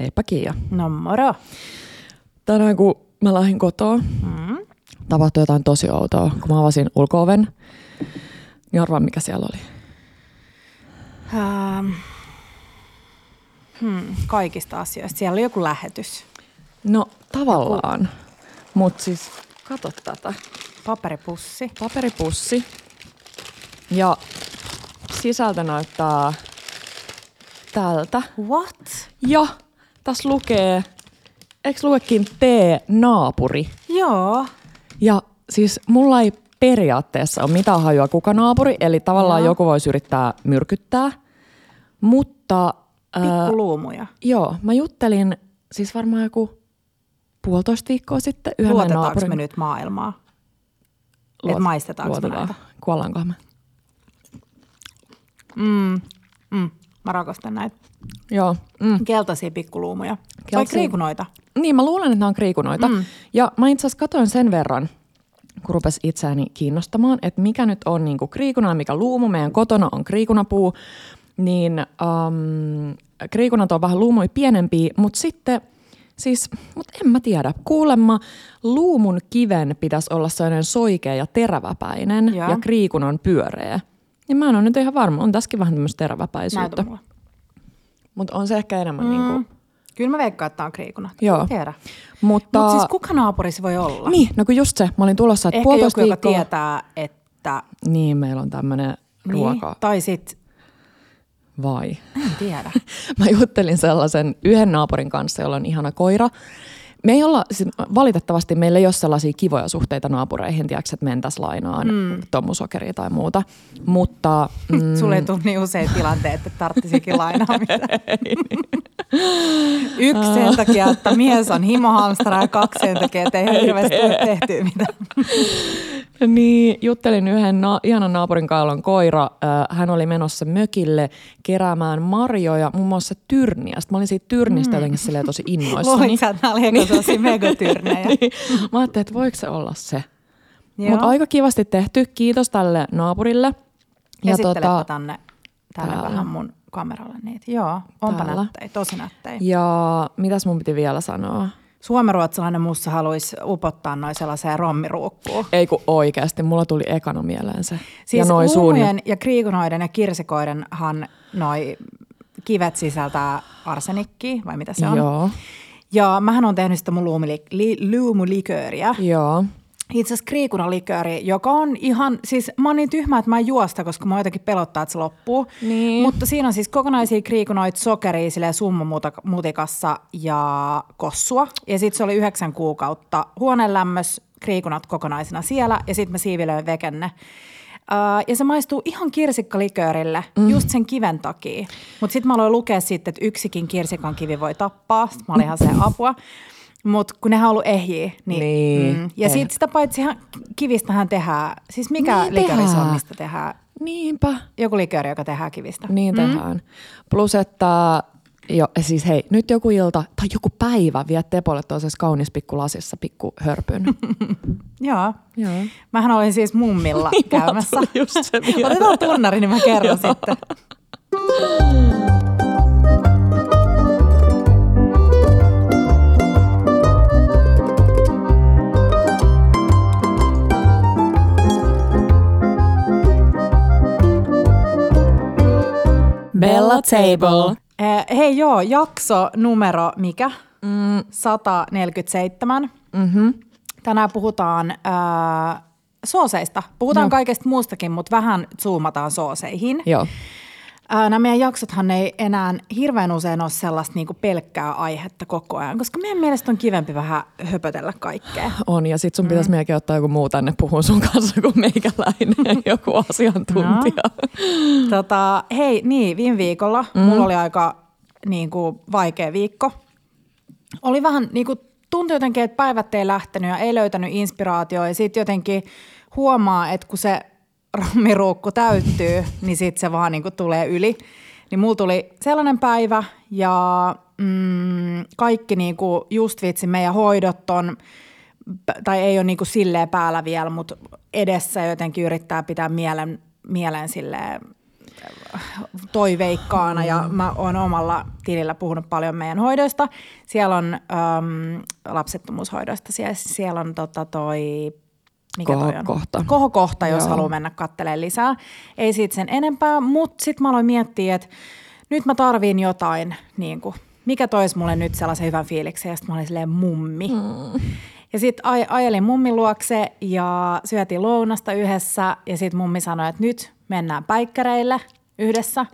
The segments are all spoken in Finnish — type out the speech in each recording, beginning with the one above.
Heippa Kiia. No moro. Tänään kun mä lähdin kotoa, Mm. tapahtui jotain tosi outoa. Kun mä avasin ulko-oven, niin arvaa mikä siellä oli. Ähm. Hmm, kaikista asioista. Siellä oli joku lähetys. No tavallaan, mutta siis kato tätä. Paperipussi. Paperipussi ja sisältö näyttää tältä. What? Ja tässä lukee, eikö luekin T-naapuri? Joo. Ja siis mulla ei periaatteessa ole mitään hajua kuka naapuri, eli tavallaan Joo. joku voisi yrittää myrkyttää. Mutta Pikkuluumuja. joo, mä juttelin siis varmaan joku puolitoista viikkoa sitten yhden Luotetaanko naapurin. me nyt maailmaa? Luot- Et maistetaanko me luotetaan. näitä? Kuollaanko me? Mm. Mm. Mä rakastan näitä Joo. Mm. keltaisia pikkuluumuja. Vai Keltaisia- kriikunoita? Niin, mä luulen, että nämä on kriikunoita. Mm. Ja mä itse asiassa katsoin sen verran, kun rupesi itseäni kiinnostamaan, että mikä nyt on niinku kriikuna ja mikä luumu. Meidän kotona on kriikunapuu, niin um, kriikunat on vähän luumui pienempiä, mutta sitten, siis, mutta en mä tiedä. Kuulemma luumun kiven pitäisi olla sellainen soikea ja teräväpäinen Joo. ja kriikunan pyöreä. Niin mä en ole nyt ihan varma, on tässäkin vähän tämmöistä teräväpäisyyttä. Mutta on se ehkä enemmän mm. niin kuin, Kyllä mä veikkaan, että tää on kriikunat. Joo. Tiedä. mutta... Mutta siis kuka naapuri se voi olla? Niin, no kun just se, mä olin tulossa, että Ehkä puolitoista joku, joka viikkoa. tietää, että... Niin, meillä on tämmöinen ruoka. Niin, tai sit, Vai? en tiedä. Mä juttelin sellaisen yhden naapurin kanssa, jolla on ihana koira. Me ei olla, siis valitettavasti meillä ei ole sellaisia kivoja suhteita naapureihin, tiedätkö, että mentäs lainaan mm. tommusokeria tai muuta. Mutta mm, Sulle ei tule niin usein tilanteet, että tarttisikin lainaa mitään. Yksi sen takia, että mies on himohamstara ja kaksi sen takia, että ei hirveästi tule tehtyä mitään. Niin, juttelin yhden na- ihanan naapurin kailon koira. Hän oli menossa mökille keräämään marjoja, muun muassa tyrniästä. Mä olin siitä tyrnistä jotenkin silleen tosi innoissani. Luulit sä, että nämä oli joku tosi megatyrnejä? niin, mä ajattelin, että voiko se olla se. Mutta aika kivasti tehty. Kiitos tälle naapurille. Ja tota, tänne, tänne täällä. vähän mun kameralle niitä. Joo, onpa Täällä. nättejä, tosi nättejä. Ja mitäs mun piti vielä sanoa? Suomenruotsalainen mussa haluaisi upottaa noin sellaiseen rommiruukkuun. Ei kun oikeasti, mulla tuli ekana mieleen se. Siis ja noi luumujen ja kriikunoiden ja kirsikoidenhan noi kivet sisältää arsenikkiä, vai mitä se on? Joo, Ja mähän on tehnyt sitä mun luumuli, li, luumulikööriä. joo. Itse asiassa kriikunalikööri, joka on ihan, siis mä oon niin tyhmä, että mä en juosta, koska mä jotenkin pelottaa, että se loppuu. Niin. Mutta siinä on siis kokonaisia kriikunoita, sokeria, silleen summamutikassa ja kossua. Ja sitten se oli yhdeksän kuukautta huoneenlämmös, kriikunat kokonaisina siellä ja sitten mä siivilöin vekenne. Uh, ja se maistuu ihan kirsikkaliköörille, mm. just sen kiven takia. Mutta sitten mä aloin lukea siitä, että yksikin kirsikan kivi voi tappaa. Sitten mä olin ihan se apua. Mutta kun nehän on ollut ehjiä. Niin, Niin, mm. Ja eh. sitten sitä paitsi ihan kivistähän tehdään, siis mikä Niin likööri se on, mistä tehdään? Niinpä. Joku likööri, joka tehdään kivistä. Niin tehdään. Plus, että jo, siis hei, nyt joku ilta tai joku päivä viet Tepolle toisessa kaunis pikku lasissa pikku hörpyn. Joo. Joo. Mähän olin siis mummilla käymässä. Mulla tuli just se. Otetaan tunnari, niin mä kerron sitten. Bella Table. Eh, hei joo, jakso numero mikä? Mm. 147. Mm-hmm. Tänään puhutaan äh, sooseista. Puhutaan Joo. kaikesta muustakin, mutta vähän zoomataan sooseihin. Joo. Nämä meidän jaksothan ei enää hirveän usein ole sellaista niinku pelkkää aihetta koko ajan, koska meidän mielestä on kivempi vähän höpötellä kaikkea. On, ja sit sun pitäisi mm. melkein ottaa joku muu tänne puhua sun kanssa kuin meikäläinen, joku asiantuntija. Tota, hei, niin, viime viikolla mm. mulla oli aika niinku, vaikea viikko. Oli vähän niinku, tuntui jotenkin, että päivät ei lähtenyt ja ei löytänyt inspiraatioa ja sitten jotenkin huomaa, että kun se rammiruukku täyttyy, niin sitten se vaan niinku tulee yli. Niin mulla tuli sellainen päivä ja mm, kaikki niinku, just vitsi meidän hoidot on, tai ei ole niinku silleen päällä vielä, mutta edessä jotenkin yrittää pitää mielen, mielen silleen toiveikkaana ja mä oon omalla tilillä puhunut paljon meidän hoidoista. Siellä on äm, lapsettomuushoidoista, siellä, siellä on tota toi mikä? Kohokohta. Kohokohta, jos Joo. haluaa mennä kattelemaan lisää. Ei siitä sen enempää, mutta sitten mä aloin miettiä, että nyt mä tarviin jotain, niin kuin, mikä toisi mulle nyt sellaisen hyvän fiiliksen. Ja sitten mä olin silleen mummi. Mm. Ja sitten aj- ajelin mummin luokse ja syötiin lounasta yhdessä. Ja sitten mummi sanoi, että nyt mennään päikkäreille yhdessä.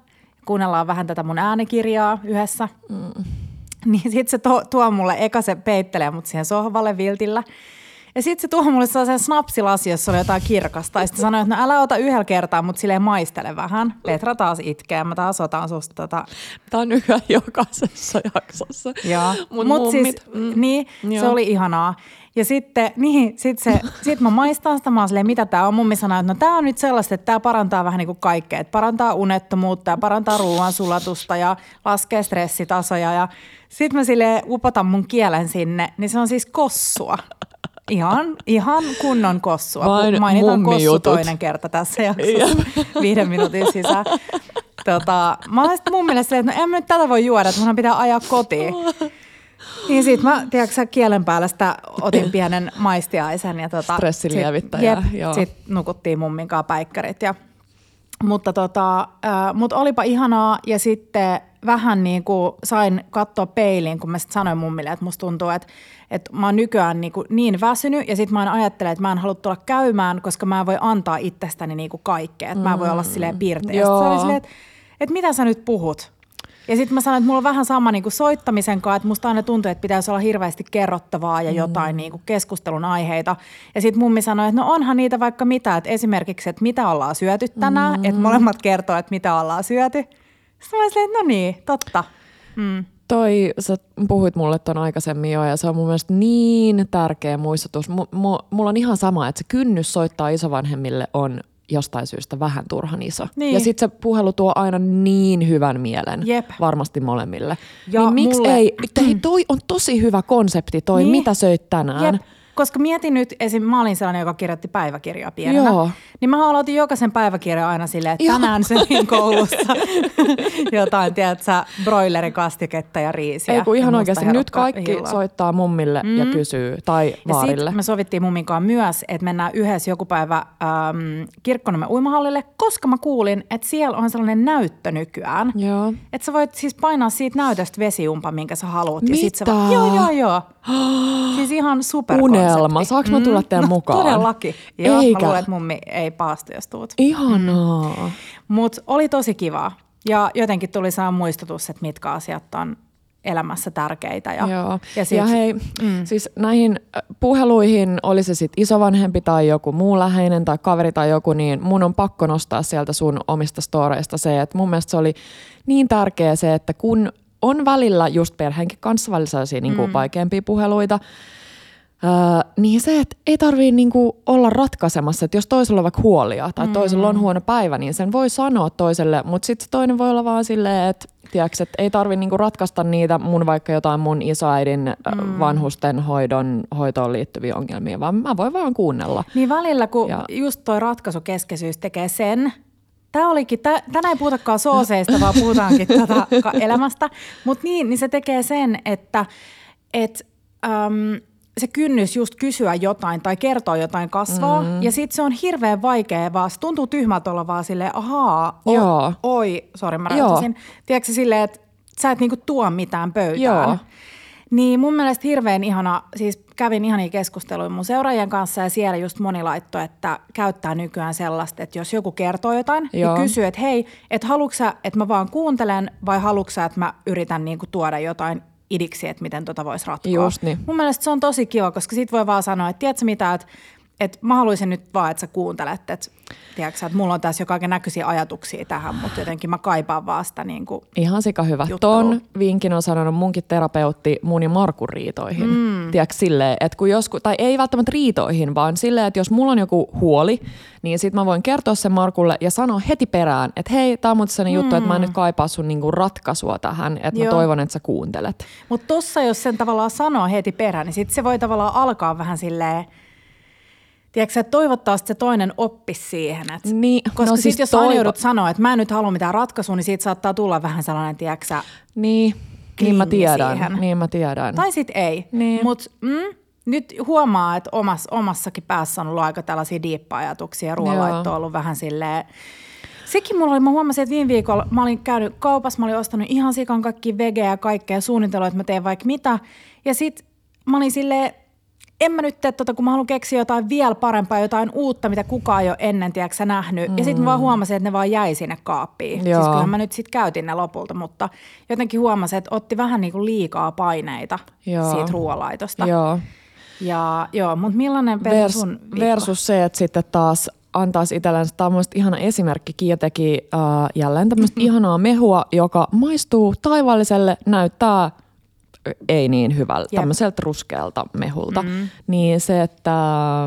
Kuunnellaan vähän tätä mun äänikirjaa yhdessä. Mm. Niin sitten se to- tuo mulle, eka se peittelee mut siihen sohvalle viltillä. Ja sitten se tuo mulle sellaisen snapsilasi, jossa oli jotain kirkasta. Ja sitten sanoi, että no älä ota yhdellä kertaa, mutta silleen maistele vähän. Petra taas itkee, mä taas otan susta tota. Tämä on yhä jokaisessa jaksossa. Joo. Mut Mut siis, mm. niin, se Joo. oli ihanaa. Ja sitten, niin, sit, se, sit mä maistan sitä, mä oon silleen, mitä tää on. Mummi sanoi, että no tää on nyt sellaista, että tää parantaa vähän niin kuin kaikkea. Että parantaa unettomuutta ja parantaa ruoansulatusta ja laskee stressitasoja. Ja sit mä sille upotan mun kielen sinne, niin se on siis kossua. Ihan, ihan kunnon kossua. Vain Mainitaan kossu mummijutut. toinen kerta tässä jaksossa viiden minuutin sisään. Tota, mä olen sitten mummille silleen, että no en mä nyt tätä voi juoda, että mun pitää ajaa kotiin. Niin sit mä, tiedätkö kielen päällä sitä otin pienen maistiaisen. Ja tota, Stressilievittäjää, Sit, joo. jep, sit nukuttiin mummin kanssa päikkärit. Ja, mutta tota, äh, mut olipa ihanaa ja sitten vähän niin kuin sain katsoa peiliin, kun mä sit sanoin mummille, että musta tuntuu, että, että mä oon nykyään niin, kuin niin väsynyt ja sitten mä ajattelen, että mä en halua tulla käymään, koska mä en voi antaa itsestäni niin kuin kaikkea, että mä en voi olla silleen piirteä. Ja sit se Joo. oli silleen, että, että mitä sä nyt puhut? Ja sitten mä sanoin, että mulla on vähän sama niin kuin soittamisen kanssa, että musta aina tuntuu, että pitäisi olla hirveästi kerrottavaa ja jotain niin kuin keskustelun aiheita. Ja sitten mummi sanoi, että no onhan niitä vaikka mitä, että esimerkiksi, että mitä ollaan syöty tänään, että molemmat kertoo, että mitä ollaan syöty. Sitten mä silleen, että no niin, totta. Mm. Toi, sä puhuit mulle ton aikaisemmin jo ja se on mun mielestä niin tärkeä muistutus. M- m- mulla on ihan sama, että se kynnys soittaa isovanhemmille on jostain syystä vähän turhan iso. Niin. Ja sitten se puhelu tuo aina niin hyvän mielen Jep. varmasti molemmille. Ja niin miksi mulle- ei, hei, toi on tosi hyvä konsepti toi, Niin. mitä söit tänään. Jep. Koska mietin nyt, esim. mä olin sellainen, joka kirjoitti päiväkirjaa pienenä. Joo. Niin mä aloitin jokaisen päiväkirjan aina silleen, että tänään söin koulussa jotain, tiedätkö, broilerikastiketta ja riisiä. Ei kun ihan oikeasti, nyt kaikki herukka- soittaa mummille mm. ja kysyy, tai Ja vaarille. me sovittiin mumminkaan myös, että mennään yhdessä joku päivä ähm, Kirkkonomen uimahallille, koska mä kuulin, että siellä on sellainen näyttö nykyään. Joo. Että sä voit siis painaa siitä näytöstä vesiumpa, minkä sä haluat. Ja sit sä Mitä? va- joo, joo, joo. Siis ihan super Unelma. Saanko mä tulla teidän no, mukaan? Todellakin. Joo, Eikä. mä luulen, että mummi ei paastu, jos tuut. Ihanaa. Mutta oli tosi kivaa. Ja jotenkin tuli sellainen muistutus, että mitkä asiat on elämässä tärkeitä. Ja, Joo. ja, Ja, sit, ja hei, mm. siis näihin äh, puheluihin, oli se sitten isovanhempi tai joku muu läheinen tai kaveri tai joku, niin mun on pakko nostaa sieltä sun omista storeista se, että mun mielestä se oli niin tärkeä se, että kun on välillä just perheenkin kanssa välillä sellaisia niin kuin mm. vaikeampia puheluita, Öö, niin se, että ei tarvii niinku olla ratkaisemassa, että jos toisella on vaikka huolia tai toisella on huono päivä, niin sen voi sanoa toiselle, mutta sitten se toinen voi olla vaan silleen, että tiedätkö, ei tarvi niinku ratkaista niitä mun vaikka jotain mun isoäidin mm. vanhusten hoidon, hoitoon liittyviä ongelmia, vaan mä voin vaan kuunnella. Niin välillä, kun ja. just toi ratkaisukeskeisyys tekee sen, Tämä olikin, tä, tänään ei puhutakaan sooseista, vaan puhutaankin tota ka- elämästä. Mutta niin, niin se tekee sen, että et, äm, se kynnys just kysyä jotain tai kertoa jotain kasvaa. Mm. Ja sitten se on hirveän vaikea vaan, se tuntuu tyhmältä olla vaan silleen, ahaa, o, Joo. oi, sori mä rajoitin. Tiedätkö silleen, että sä et niinku tuo mitään pöytään. Joo. Niin mun mielestä hirveän ihana, siis kävin ihania keskusteluja mun seuraajien kanssa ja siellä just moni laittoi, että käyttää nykyään sellaista, että jos joku kertoo jotain, Joo. niin kysyy, että hei, että haluatko sä, että mä vaan kuuntelen vai haluatko sä, että mä yritän niinku tuoda jotain idiksi, että miten tota voisi ratkoa. Just niin. Mun mielestä se on tosi kiva, koska sit voi vaan sanoa, että tiedätkö mitä, että, että mä haluaisin nyt vaan, että sä kuuntelet, että, tiedätkö, että mulla on tässä jo kaiken näköisiä ajatuksia tähän, mutta jotenkin mä kaipaan vaan sitä niin kuin, Ihan sika hyvä. juttelua. Ton vinkin on sanonut munkin terapeutti mun ja Markun riitoihin. Mm. Tiedätkö silleen, että kun joskus, tai ei välttämättä riitoihin, vaan silleen, että jos mulla on joku huoli, niin sit mä voin kertoa sen Markulle ja sanoa heti perään, että hei, tää on muuten sellainen mm. juttu, että mä en nyt kaipaa sun niinku ratkaisua tähän, että mä Joo. toivon, että sä kuuntelet. Mutta tossa, jos sen tavallaan sanoo heti perään, niin sit se voi tavallaan alkaa vähän silleen, tiedätkö, että toivottavasti se toinen oppisi siihen. Että, Niin, koska no no, siis jos toivo- joudut sanoa, että mä en nyt halua mitään ratkaisua, niin siitä saattaa tulla vähän sellainen, tiedätkö, Niin, niin mä tiedän. siihen. Niin mä tiedän. tai sit ei. Niin. Mutta mm, nyt huomaa, että omas, omassakin päässä on ollut aika tällaisia diippa-ajatuksia. Ruoanlaitto on ollut vähän silleen... Sekin mulla oli, mä huomasin, että viime viikolla mä olin käynyt kaupassa, mä olin ostanut ihan sikan kaikki vegeä ja kaikkea suunnitellut, että mä teen vaikka mitä. Ja sit mä olin silleen, en mä nyt tee tota, kun mä haluan keksiä jotain vielä parempaa, jotain uutta, mitä kukaan ei ole ennen, tiedätkö, nähnyt. Mm. Ja sitten mä vaan huomasin, että ne vaan jäi sinne kaappiin. Joo. Siis kyllä mä nyt sitten käytin ne lopulta, mutta jotenkin huomasin, että otti vähän niin kuin liikaa paineita Joo. siitä ruoanlaitosta. Joo. Ja joo, mutta millainen Vers, sun viikko? versus se, että sitten taas antaisi itsellensä, tämä on mun ihana esimerkki, Kiia teki äh, jälleen tämmöistä ihanaa mehua, joka maistuu taivaalliselle, näyttää ei niin hyvältä, Jep. tämmöiseltä ruskealta mehulta. Mm. Niin se, että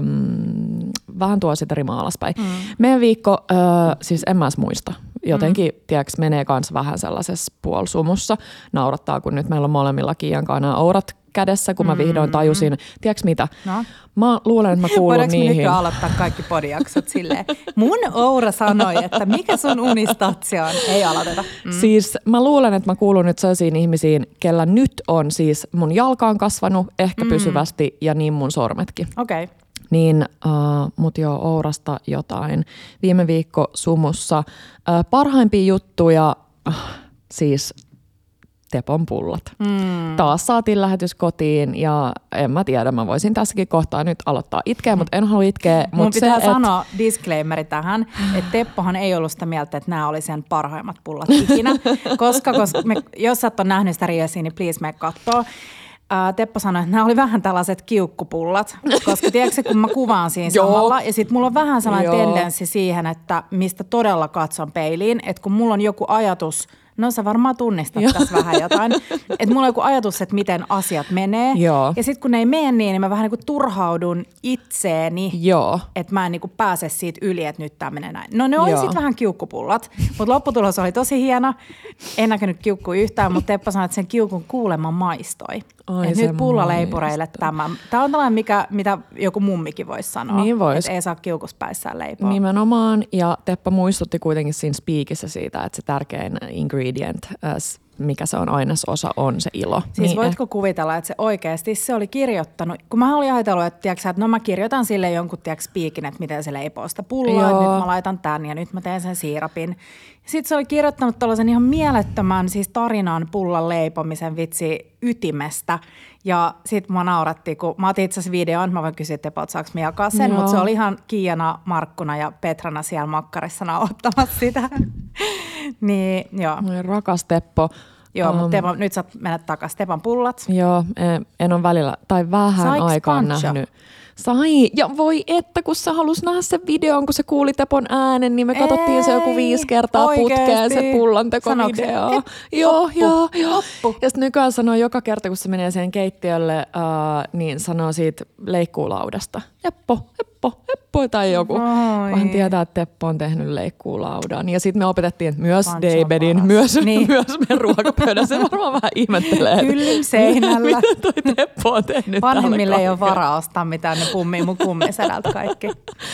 mm, vähän tuo sitä rimaa alaspäin. Mm. Meidän viikko, äh, siis en mä edes muista, jotenkin, mm. tiedätkö, menee kans vähän sellaisessa puolsumussa. Naurattaa, kun nyt meillä on molemmilla Kiian kanssa nämä ourat kädessä, kun mä vihdoin tajusin, tiedätkö mitä? No. Mä luulen, että mä kuulun Voidaanko niihin. nyt jo aloittaa kaikki podijaksot silleen? Mun Oura sanoi, että mikä sun unistatio on? Ei aloiteta. Mm. Siis mä luulen, että mä kuulun nyt sellaisiin ihmisiin, kellä nyt on siis mun jalka on kasvanut ehkä mm. pysyvästi ja niin mun sormetkin. Okei. Okay. Niin, uh, mut joo, Ourasta jotain. Viime viikko sumussa. Uh, parhaimpia juttuja, uh, siis Tepon pullat. Mm. Taas saatiin lähetys kotiin ja en mä tiedä, mä voisin tässäkin kohtaa nyt aloittaa itkeä, mutta en halua itkeä. Mun mut pitää se, sanoa disclaimeri tähän, että Teppohan ei ollut sitä mieltä, että nämä oli sen parhaimmat pullat ikinä, koska, koska me, jos sä et ole nähnyt sitä Riesiä, niin please mene kattoo. Ää, Teppo sanoi, että nämä oli vähän tällaiset kiukkupullat, koska tiedätkö kun mä kuvaan siinä Joo. samalla, ja sitten mulla on vähän sellainen Joo. tendenssi siihen, että mistä todella katson peiliin, että kun mulla on joku ajatus, no sä varmaan tunnistat Joo. tässä vähän jotain, että mulla on joku ajatus, että miten asiat menee, Joo. ja sitten kun ne ei mene niin, niin mä vähän niin kuin turhaudun itseeni, Joo. että mä en niinku pääse siitä yli, että nyt tämä menee näin. No ne oli sitten vähän kiukkupullat, mutta lopputulos oli tosi hieno. En näkynyt kiukkua yhtään, mutta Teppo sanoi, että sen kiukun kuulemma maistoi. Et se nyt pullaleipureille tämä. Tämä on tällainen, mikä, mitä joku mummikin voisi sanoa. Niin vois. Että ei saa kiukuspäissään leipoa. Nimenomaan, ja Teppa muistutti kuitenkin siinä spiikissä siitä, että se tärkein ingredient, äh, s- mikä se on ainesosa, on se ilo. Siis Niin, voitko kuvitella, että se oikeasti se oli kirjoittanut, kun mä olin ajatellut, että, tiiäksä, että no mä kirjoitan sille jonkun tiiäks, spiikin, että miten se leipoo sitä pullaa, Joo. nyt mä laitan tän ja nyt mä teen sen siirapin. Sitten se oli kirjoittanut tällaisen ihan mielettömän siis tarinan pullan leipomisen vitsi ytimestä. Ja sitten mua naurattiin, kun mä otin itse asiassa videon, mä voin kysyä Teppo, että saanko mä jakaa sen, mutta se oli ihan Kiiana, Markkuna ja Petrana siellä makkarissa nauhoittamassa sitä. niin joo, Moi rakas Teppo. joo Um, mutta Teppo, nyt saat mennä takaisin. Tepan pullat. Joo, en- en ole välillä, tai vähän Saiks aikaan Pancho? nähnyt. Sai, ja voi että, kun sä halus nähdä sen videon, kun se kuuli Tepon äänen, niin me katsottiin se joku Ei, viisi kertaa oikeesti? putkeen se pullantekovideo. Sanoiko se, "Ep, Joo, oppu, joo, joo. oppu"? Ja sitten nykyään sanoo joka kerta, kun se menee siihen keittiölle, äh, niin sanoo siitä leikkuulaudasta. Eppo, Eppo, Eppo tai joku. Oi. Vähän tietää, että Teppo on tehnyt leikkuulaudan. Ja sitten me opetettiin, että myös paras. myös, Niin. myös meidän ruokapöydässä. Se varmaan vähän ihmettelee. Hyllyn seinällä. Mitä toi Teppo on tehnyt Vanhemmille ei ole varaa ostaa mitään, ne pummii mun kummisedältä kaikki.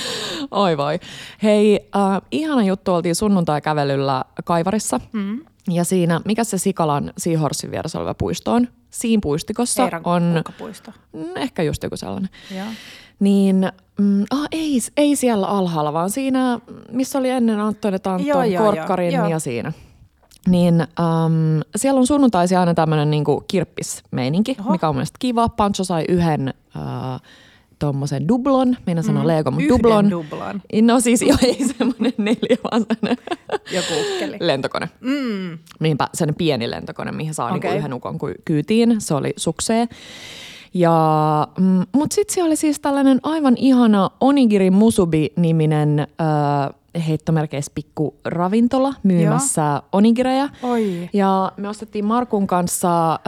Oi voi. Hei, äh, ihana juttu, oltiin sunnuntai-kävelyllä Kaivarissa. Mm. Ja siinä, mikä se Sikalan Seahorsin vieressä oleva puisto on? Siinä puistikossa Eiran on mm, ehkä just joku sellainen. Joo. Niin, mm, ah, ei, ei siellä alhaalla, vaan siinä, missä oli ennen Antoine Anton, Joo, joo, Korkkarin joo. ja siinä. Niin um, siellä on sunnuntaisia aina tämmöinen niinku kirppismeininki, Oho. mikä on mielestäni kiva. Pancho sai yhden uh, tuommoisen dublon, minä sanon mm, Lego, mutta dublon. dublon. No siis jo ei semmoinen neljä, vaan semmoinen Joku ukkeli. lentokone. Mm. Niinpä, sen pieni lentokone, mihin saa okay. Niinku yhden ukon ky- kyytiin. Se oli suksee. Ja, mm, mutta sitten siellä oli siis tällainen aivan ihana Onigiri Musubi-niminen äh, heittomerkeissä pikku ravintola myymässä onigireja. Oi. Ja me ostettiin Markun kanssa äh,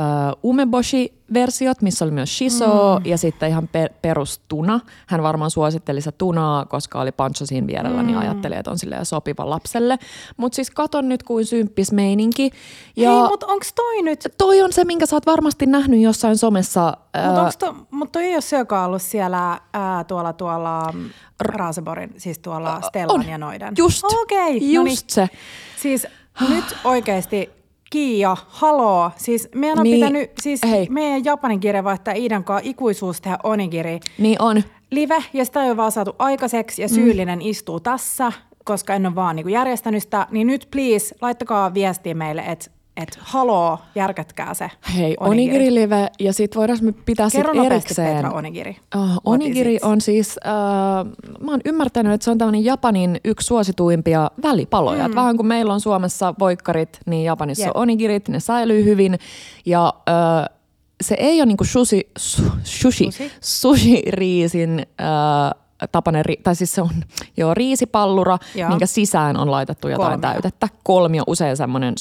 umeboshi versiot, missä oli myös shiso mm. ja sitten ihan pe- perustuna. Hän varmaan suositteli se tunaa, koska oli pancho siinä vierellä, niin mm. niin ajatteli, että on silleen sopiva lapselle. Mutta siis katon nyt kuin symppis meininki. Ja Hei, mutta onko toi nyt? Toi on se, minkä sä oot varmasti nähnyt jossain somessa. Mutta to, mut toi ei ole se, joka on ollut siellä ää, tuolla, tuolla Raaseborin, siis tuolla Stellan on. ja noiden. Just, okay, just no niin. se. Siis nyt oikeasti Kiia, haloo. Siis meidän on niin, pitänyt, siis hei. meidän japanin kirja vaihtaa Iidan kanssa ikuisuus tehdä onigiri. Niin on. Live, ja sitä ei ole vaan saatu aikaiseksi, ja syyllinen mm. istuu tässä, koska en ole vaan niin järjestänyt sitä. Niin nyt please, laittakaa viestiä meille, että että haloo, järkätkää se Hei, onigiri, onigiri live, ja sit voidaan me pitää Kerro sit erikseen. Petra onigiri. Uh, onigiri on siis, uh, mä oon ymmärtänyt, että se on tämmöinen Japanin yksi suosituimpia välipaloja. Mm. vähän kuin meillä on Suomessa voikkarit, niin Japanissa yep. on onigirit, ne säilyy hyvin. Ja uh, se ei ole niinku sushi, sushi, sushi? sushi-riisin uh, tapainen, tai siis se on joo, riisipallura, joo. minkä sisään on laitettu jotain kolmio. täytettä. Kolmio, usein semmoinen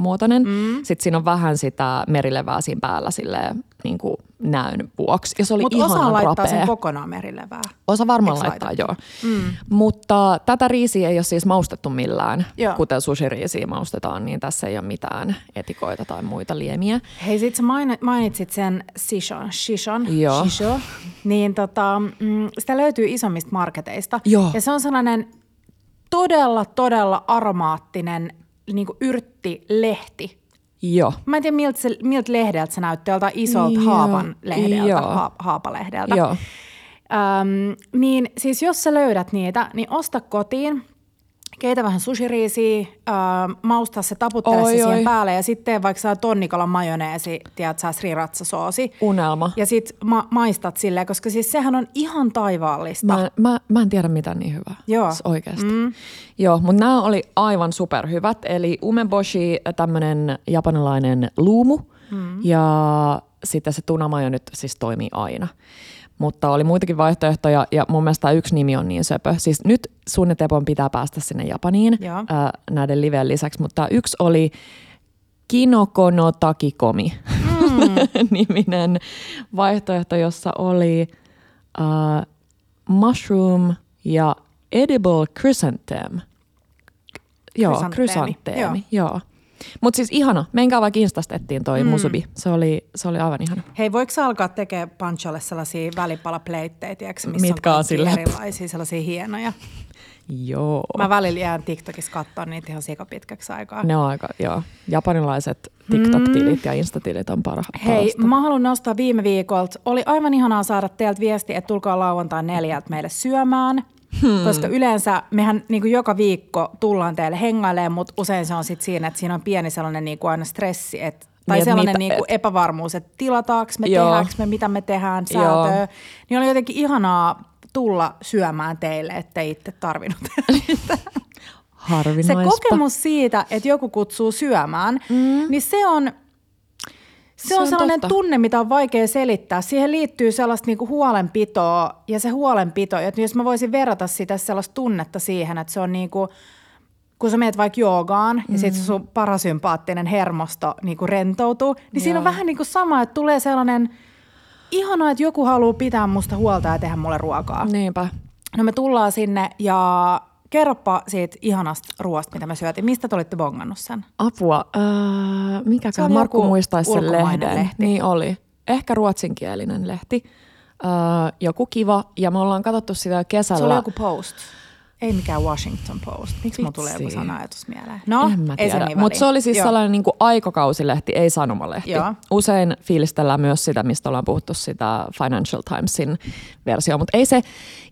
muotoinen. Mm. Sitten siinä on vähän sitä merilevää siinä päällä silleen, niin kuin näyn vuoksi. Ja se oli Mut osa laittaa rapea. sen kokonaan merilevää. Osa varmaan Eks laittaa, joo. Mm. Mutta tätä riisiä ei ole siis maustettu millään, joo. kuten sushiriisiä maustetaan, niin tässä ei ole mitään etikoita tai muita liemiä. Hei, sit sä mainitsit sen shishon, shishon, joo. shisho, niin tota, mm, sitä löytyy isommista marketeista. Joo. Ja se on sellainen todella, todella aromaattinen niin yrttilehti, Joo. Mä en tiedä, miltä, se, miltä lehdeltä se näytti, joltain isolta Joo. haapan lehdeltä, Joo. Ha, haapalehdeltä. Joo. Öm, niin siis jos sä löydät niitä, niin osta kotiin, keitä vähän sushiriisiä, äh, maustaa se, taputtele oi, se siihen oi. päälle ja sitten vaikka saa tonnikalan majoneesi, tiedät sä, sriracha-soosi. Unelma. Ja sit ma- maistat silleen, koska siis sehän on ihan taivaallista. Mä, mä, mä en tiedä mitä niin hyvää. Joo. Siis oikeasti. Mm. Joo, mutta nämä oli aivan superhyvät. Eli umeboshi, tämmöinen japanilainen luumu mm. ja sitten se tunamajo nyt siis toimii aina mutta oli muitakin vaihtoehtoja ja mun mielestä yksi nimi on niin söpö. Siis nyt suunnitelman pitää päästä sinne Japaniin ää, näiden liveen lisäksi, mutta yksi oli Kinokono Takikomi mm. niminen vaihtoehto, jossa oli uh, mushroom ja edible chrysanthemum. Joo, chrysanteemi. Joo. joo. Mutta siis ihana. Menkää vaikka Instastettiin toi mm. musubi. Se oli, se oli aivan ihana. Hei, voiko alkaa tekemään pancholle sellaisia välipalapleittejä, missä Mitkä on, on erilaisia, sellaisia hienoja? Joo. Mä välillä jään TikTokissa katsoa niitä ihan sikapitkäksi aikaa. Ne on aika, joo. Japanilaiset TikTok-tilit mm. ja Instatilit on parha, Hei, parasta. mä haluan nostaa viime viikolta. Oli aivan ihanaa saada teiltä viesti, että tulkaa lauantai neljältä meille syömään. Hmm. Koska yleensä mehän niin kuin joka viikko tullaan teille hengailemaan, mutta usein se on sit siinä, että siinä on pieni sellainen niin kuin aina stressi, että tai niin, sellainen mitä, niin kuin epävarmuus, että tilataanko me, joo. tehdäänkö me, mitä me tehdään, säätöä. Niin oli jotenkin ihanaa tulla syömään teille, ettei itse tarvinnut Harvinaista. Se kokemus siitä, että joku kutsuu syömään, mm. niin se on, se, se on, on sellainen totta. tunne, mitä on vaikea selittää. Siihen liittyy sellaista niinku huolenpitoa ja se huolenpito, että jos mä voisin verrata sitä sellaista tunnetta siihen, että se on niinku, kun sä menet vaikka joogaan mm. ja sitten sun parasympaattinen hermosto niinku rentoutuu, niin Joo. siinä on vähän niinku sama, että tulee sellainen – ihanaa, että joku haluaa pitää musta huolta ja tehdä mulle ruokaa. Niinpä. No me tullaan sinne ja kerropa siitä ihanasta ruoasta, mitä me syötiin. Mistä te olitte bongannut sen? Apua. Öö, mikäkään Markku muistaisi sen lehden. Lehti. Niin oli. Ehkä ruotsinkielinen lehti. Öö, joku kiva. Ja me ollaan katsottu sitä kesällä. Se oli joku post. Ei mikään Washington Post. Miksi mulla tulee joku sana ajatus mieleen? No, en mä tiedä. Niin Mutta se oli siis Joo. sellainen niin kuin aikakausilehti, ei sanomalehti. Joo. Usein fiilistellään myös sitä, mistä ollaan puhuttu sitä Financial Timesin versio, mutta ei se.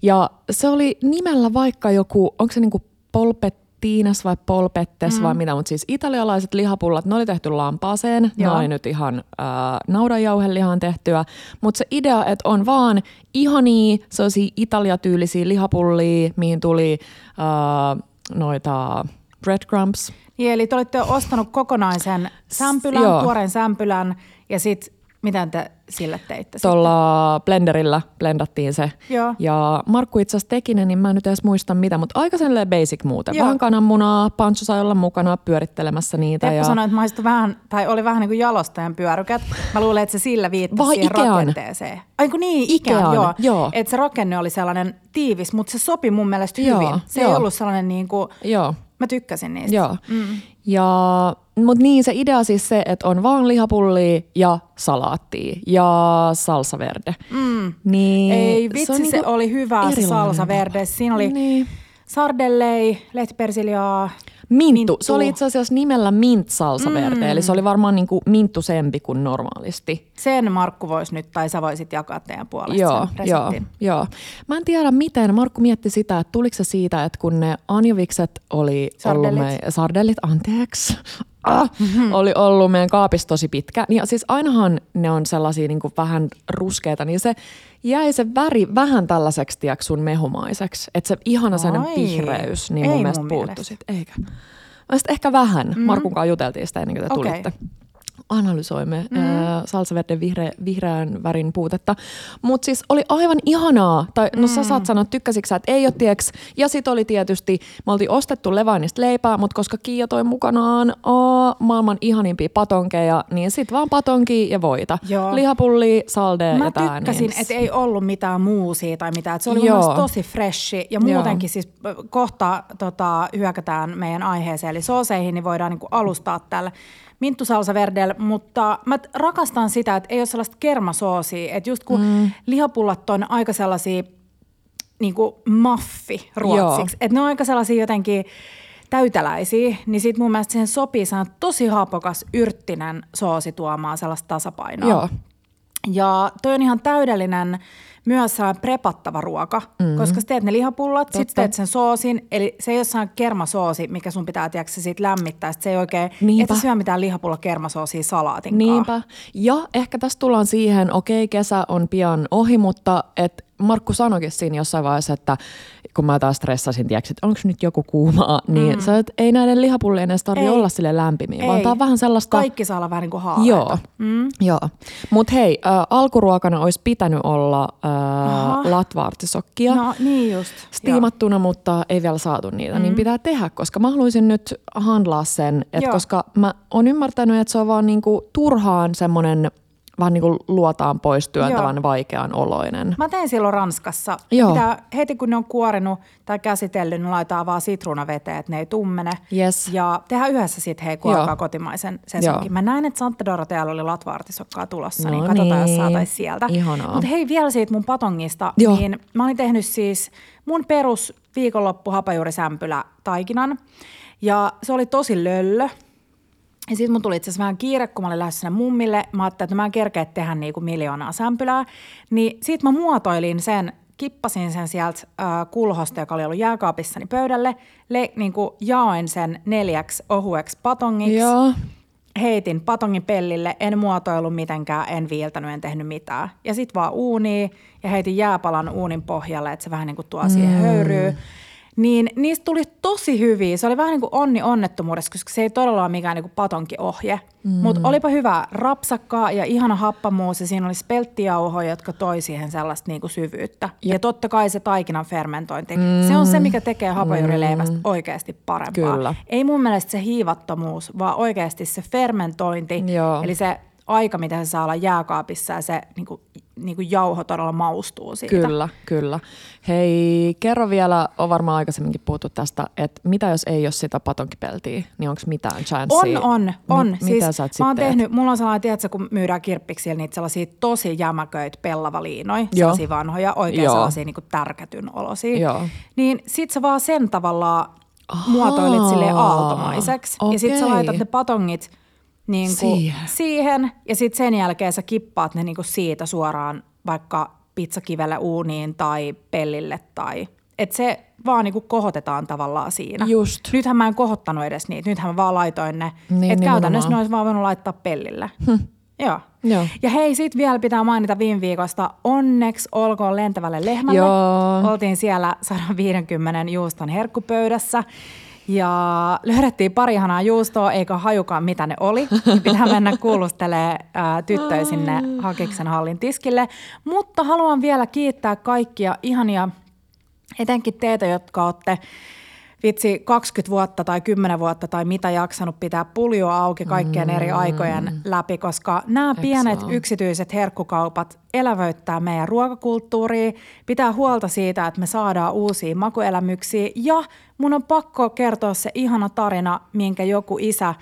Ja se oli nimellä vaikka joku, onko se niin kuin polpet Tiinas vai polpettes mm. vai mitä, mutta siis italialaiset lihapullat, ne oli tehty lampaaseen, Joo. ne oli nyt ihan äh, naudanjauhelihaan tehtyä, mutta se idea, että on vaan ihania sellaisia italiatyylisiä lihapullia, mihin tuli äh, noita breadcrumbs. Niin, eli te olette ostanut kokonaisen sämpylän, Joo. tuoreen sämpylän ja sitten Miten te sille teitte Tuolla blenderillä blendattiin se. Joo. Ja Markku itse asiassa teki ne, niin mä en nyt edes muista mitä, mutta aika sellainen basic muuten. Joo. Vähän kananmunaa, Pancho sai olla mukana pyörittelemässä niitä. Teppo ja... sanoi, että maistui vähän, tai oli vähän niin kuin jalostajan pyörykät. Mä luulen, että se sillä viittasi Vai siihen Ikean. rakenteeseen. Ai kun niin, Ikean, Ikean joo. joo. Että se rakenne oli sellainen tiivis, mutta se sopi mun mielestä hyvin. Joo, se joo. ei ollut sellainen niin kuin, joo. Mä tykkäsin niistä. Joo. Mm. Ja, mutta niin se idea siis se, että on vaan lihapullia ja salaattia ja salsa verde. Mm. Niin Ei vitsi, se, se niinku oli hyvä se salsa verde. Siinä oli niin. Sardellei, lehtipersiliaa, Minttu. minttu. Se oli itse asiassa nimellä mint salsa verde, mm. eli se oli varmaan niin kuin minttusempi kuin normaalisti. Sen Markku voisi nyt, tai sä voisit jakaa teidän puolesta joo, sen joo, joo. Mä en tiedä miten. Markku mietti sitä, että tuliko se siitä, että kun ne anjovikset oli sardellit. ollut me, sardellit, anteeksi, ah, mm-hmm. oli ollut meidän kaapissa tosi pitkä. Niin siis ainahan ne on sellaisia niin kuin vähän ruskeita, niin se jäi se väri vähän tällaiseksi, tiedätkö, sun mehumaiseksi. Että se ihana sellainen vihreys, niin mun Ei mielestä puuttu sit, eikä. Mä ehkä vähän. Mm-hmm. Markun kanssa juteltiin sitä ennen kuin te okay. tulitte analysoimme mm. äh, salsaverden vihre, vihreän värin puutetta. Mutta siis oli aivan ihanaa, tai no mm. sä saat sanoa, tykkäsitkö että ei ole tieks. Ja sit oli tietysti, me oltiin ostettu Levainista leipää, mutta koska Kiia toi mukanaan aa, maailman ihanimpia patonkeja, niin sit vaan patonki ja voita. Joo. Lihapulli, salde Mä ja tää. Mä tykkäsin, niin. että ei ollut mitään muusia tai mitään. Et se oli Joo. tosi freshi ja muutenkin Joo. siis kohta tota, hyökätään meidän aiheeseen, eli sooseihin, niin voidaan niinku alustaa tällä Minttu Salsa Verdel, mutta mä rakastan sitä, että ei ole sellaista kermasoosia, että just kun mm. lihapullat on aika sellaisia niin kuin maffi ruotsiksi, että ne on aika sellaisia jotenkin täyteläisiä, niin sit mun mielestä siihen sopii se on tosi hapokas yrttinen soosi tuomaan sellaista tasapainoa. Joo. Ja toi on ihan täydellinen myös prepattava ruoka, mm. koska sä teet ne lihapullat, sitten teet sen soosin, eli se ei ole sellainen kermasoosi, mikä sun pitää tiedätkö, sit lämmittää, sit se ei oikein, Niinpä. et syö mitään lihapulla kermasoosia salaatin Niinpä. Ja ehkä tässä tullaan siihen, okei, kesä on pian ohi, mutta et Markku sanoikin siinä jossain vaiheessa, että kun mä taas stressasin, tiedätkö, että onko nyt joku kuumaa, niin mm. sä, että ei näiden lihapullien edes tarvitse olla sille lämpimiä, ei. vaan tää on vähän sellaista... Kaikki saa olla vähän niin kuin Joo, mm. joo. Mutta hei, äh, alkuruokana olisi pitänyt olla äh, latvaartisokkia. No niin just. Stiimattuna, joo. mutta ei vielä saatu niitä, niin mm. niin pitää tehdä, koska mä haluaisin nyt handlaa sen, että koska mä oon ymmärtänyt, että se on vaan niinku turhaan semmoinen vähän niin kuin luotaan pois työntävän Joo. vaikean oloinen. Mä tein silloin Ranskassa. Joo. Mitä, heti kun ne on kuorinut tai käsitellyt, niin laitetaan vaan sitruunaveteen, että ne ei tummene. Yes. Ja tehdään yhdessä sitten hei, kun alkaa kotimaisen sesonkin. Mä näin, että Santa Dorotealla oli latvaartisokkaa tulossa, no niin katsotaan, niin. jos saataisiin sieltä. Mutta hei, vielä siitä mun patongista. Joo. Niin mä olin tehnyt siis mun perus viikonloppu hapajuurisämpylä taikinan. Ja se oli tosi löllö. Ja sitten mun tuli itse asiassa vähän kiire, kun mä olin lähdössä sinne mummille. Mä ajattelin, että mä en kerkeä tehdä niinku miljoonaa sämpylää. Niin sitten mä muotoilin sen, kippasin sen sieltä äh, kulhosta, joka oli ollut jääkaapissani pöydälle. Le, niinku jaoin sen neljäksi ohueksi patongiksi. Joo. Heitin patongin pellille, en muotoillut mitenkään, en viiltänyt, en tehnyt mitään. Ja sitten vaan uuni ja heitin jääpalan uunin pohjalle, että se vähän niin kuin tuo siihen mm. höyryy niin niistä tuli tosi hyviä. Se oli vähän niin kuin onni onnettomuudessa, koska se ei todella ole mikään niin kuin patonkiohje. Mm. Mutta olipa hyvä rapsakkaa ja ihana happamuus ja siinä oli spelttijauhoja, jotka toi siihen sellaista niin kuin syvyyttä. Ja, ja totta kai se taikinan fermentointi. Mm. Se on se, mikä tekee hapajuurileivästä mm. oikeasti parempaa. Kyllä. Ei mun mielestä se hiivattomuus, vaan oikeasti se fermentointi. Joo. Eli se aika, mitä se saa olla jääkaapissa ja se niin kuin, niin kuin jauho todella maustuu siitä. Kyllä, kyllä. Hei, kerro vielä, on varmaan aikaisemminkin puhuttu tästä, että mitä jos ei ole sitä patonkipeltiä, niin onko mitään chanssia? On, on, on. Mi- siis mitä sä mä oon tehnyt, mulla on sellainen, tiedätkö, kun myydään kirppiksillä niitä sellaisia tosi jämäköitä pellavaliinoja, sellaisia vanhoja, oikein Joo. sellaisia niin kuin tärkätyn olosia. Joo. Niin sit sä vaan sen tavallaan Ahaa, muotoilit sille aaltomaiseksi. Okay. Ja sit sä laitat ne patongit niin kuin siihen. siihen. Ja sitten sen jälkeen sä kippaat ne niin kuin siitä suoraan vaikka pizzakivelle uuniin tai pellille tai että se vaan niinku kohotetaan tavallaan siinä. Just. Nythän mä en kohottanut edes niitä, nythän mä vaan laitoin ne. Niin, että käytännössä ne olisi vaan voinut laittaa pellille. Hm. Joo. Joo. Ja hei, sit vielä pitää mainita viime viikosta onneksi olkoon lentävälle lehmälle. Joo. Oltiin siellä 150 juuston herkkupöydässä. Ja löydettiin pari ihanaa juustoa, eikä hajukaan mitä ne oli. Niin pitää mennä kuulustelee tyttöjä sinne Hakiksen hallin tiskille. Mutta haluan vielä kiittää kaikkia ihania, etenkin teitä, jotka olette vitsi 20 vuotta tai 10 vuotta tai mitä jaksanut pitää puljoa auki kaikkien mm. eri aikojen läpi, koska nämä Eks pienet on? yksityiset herkkukaupat elävöittää meidän ruokakulttuuria, pitää huolta siitä, että me saadaan uusia makuelämyksiä ja mun on pakko kertoa se ihana tarina, minkä joku isä,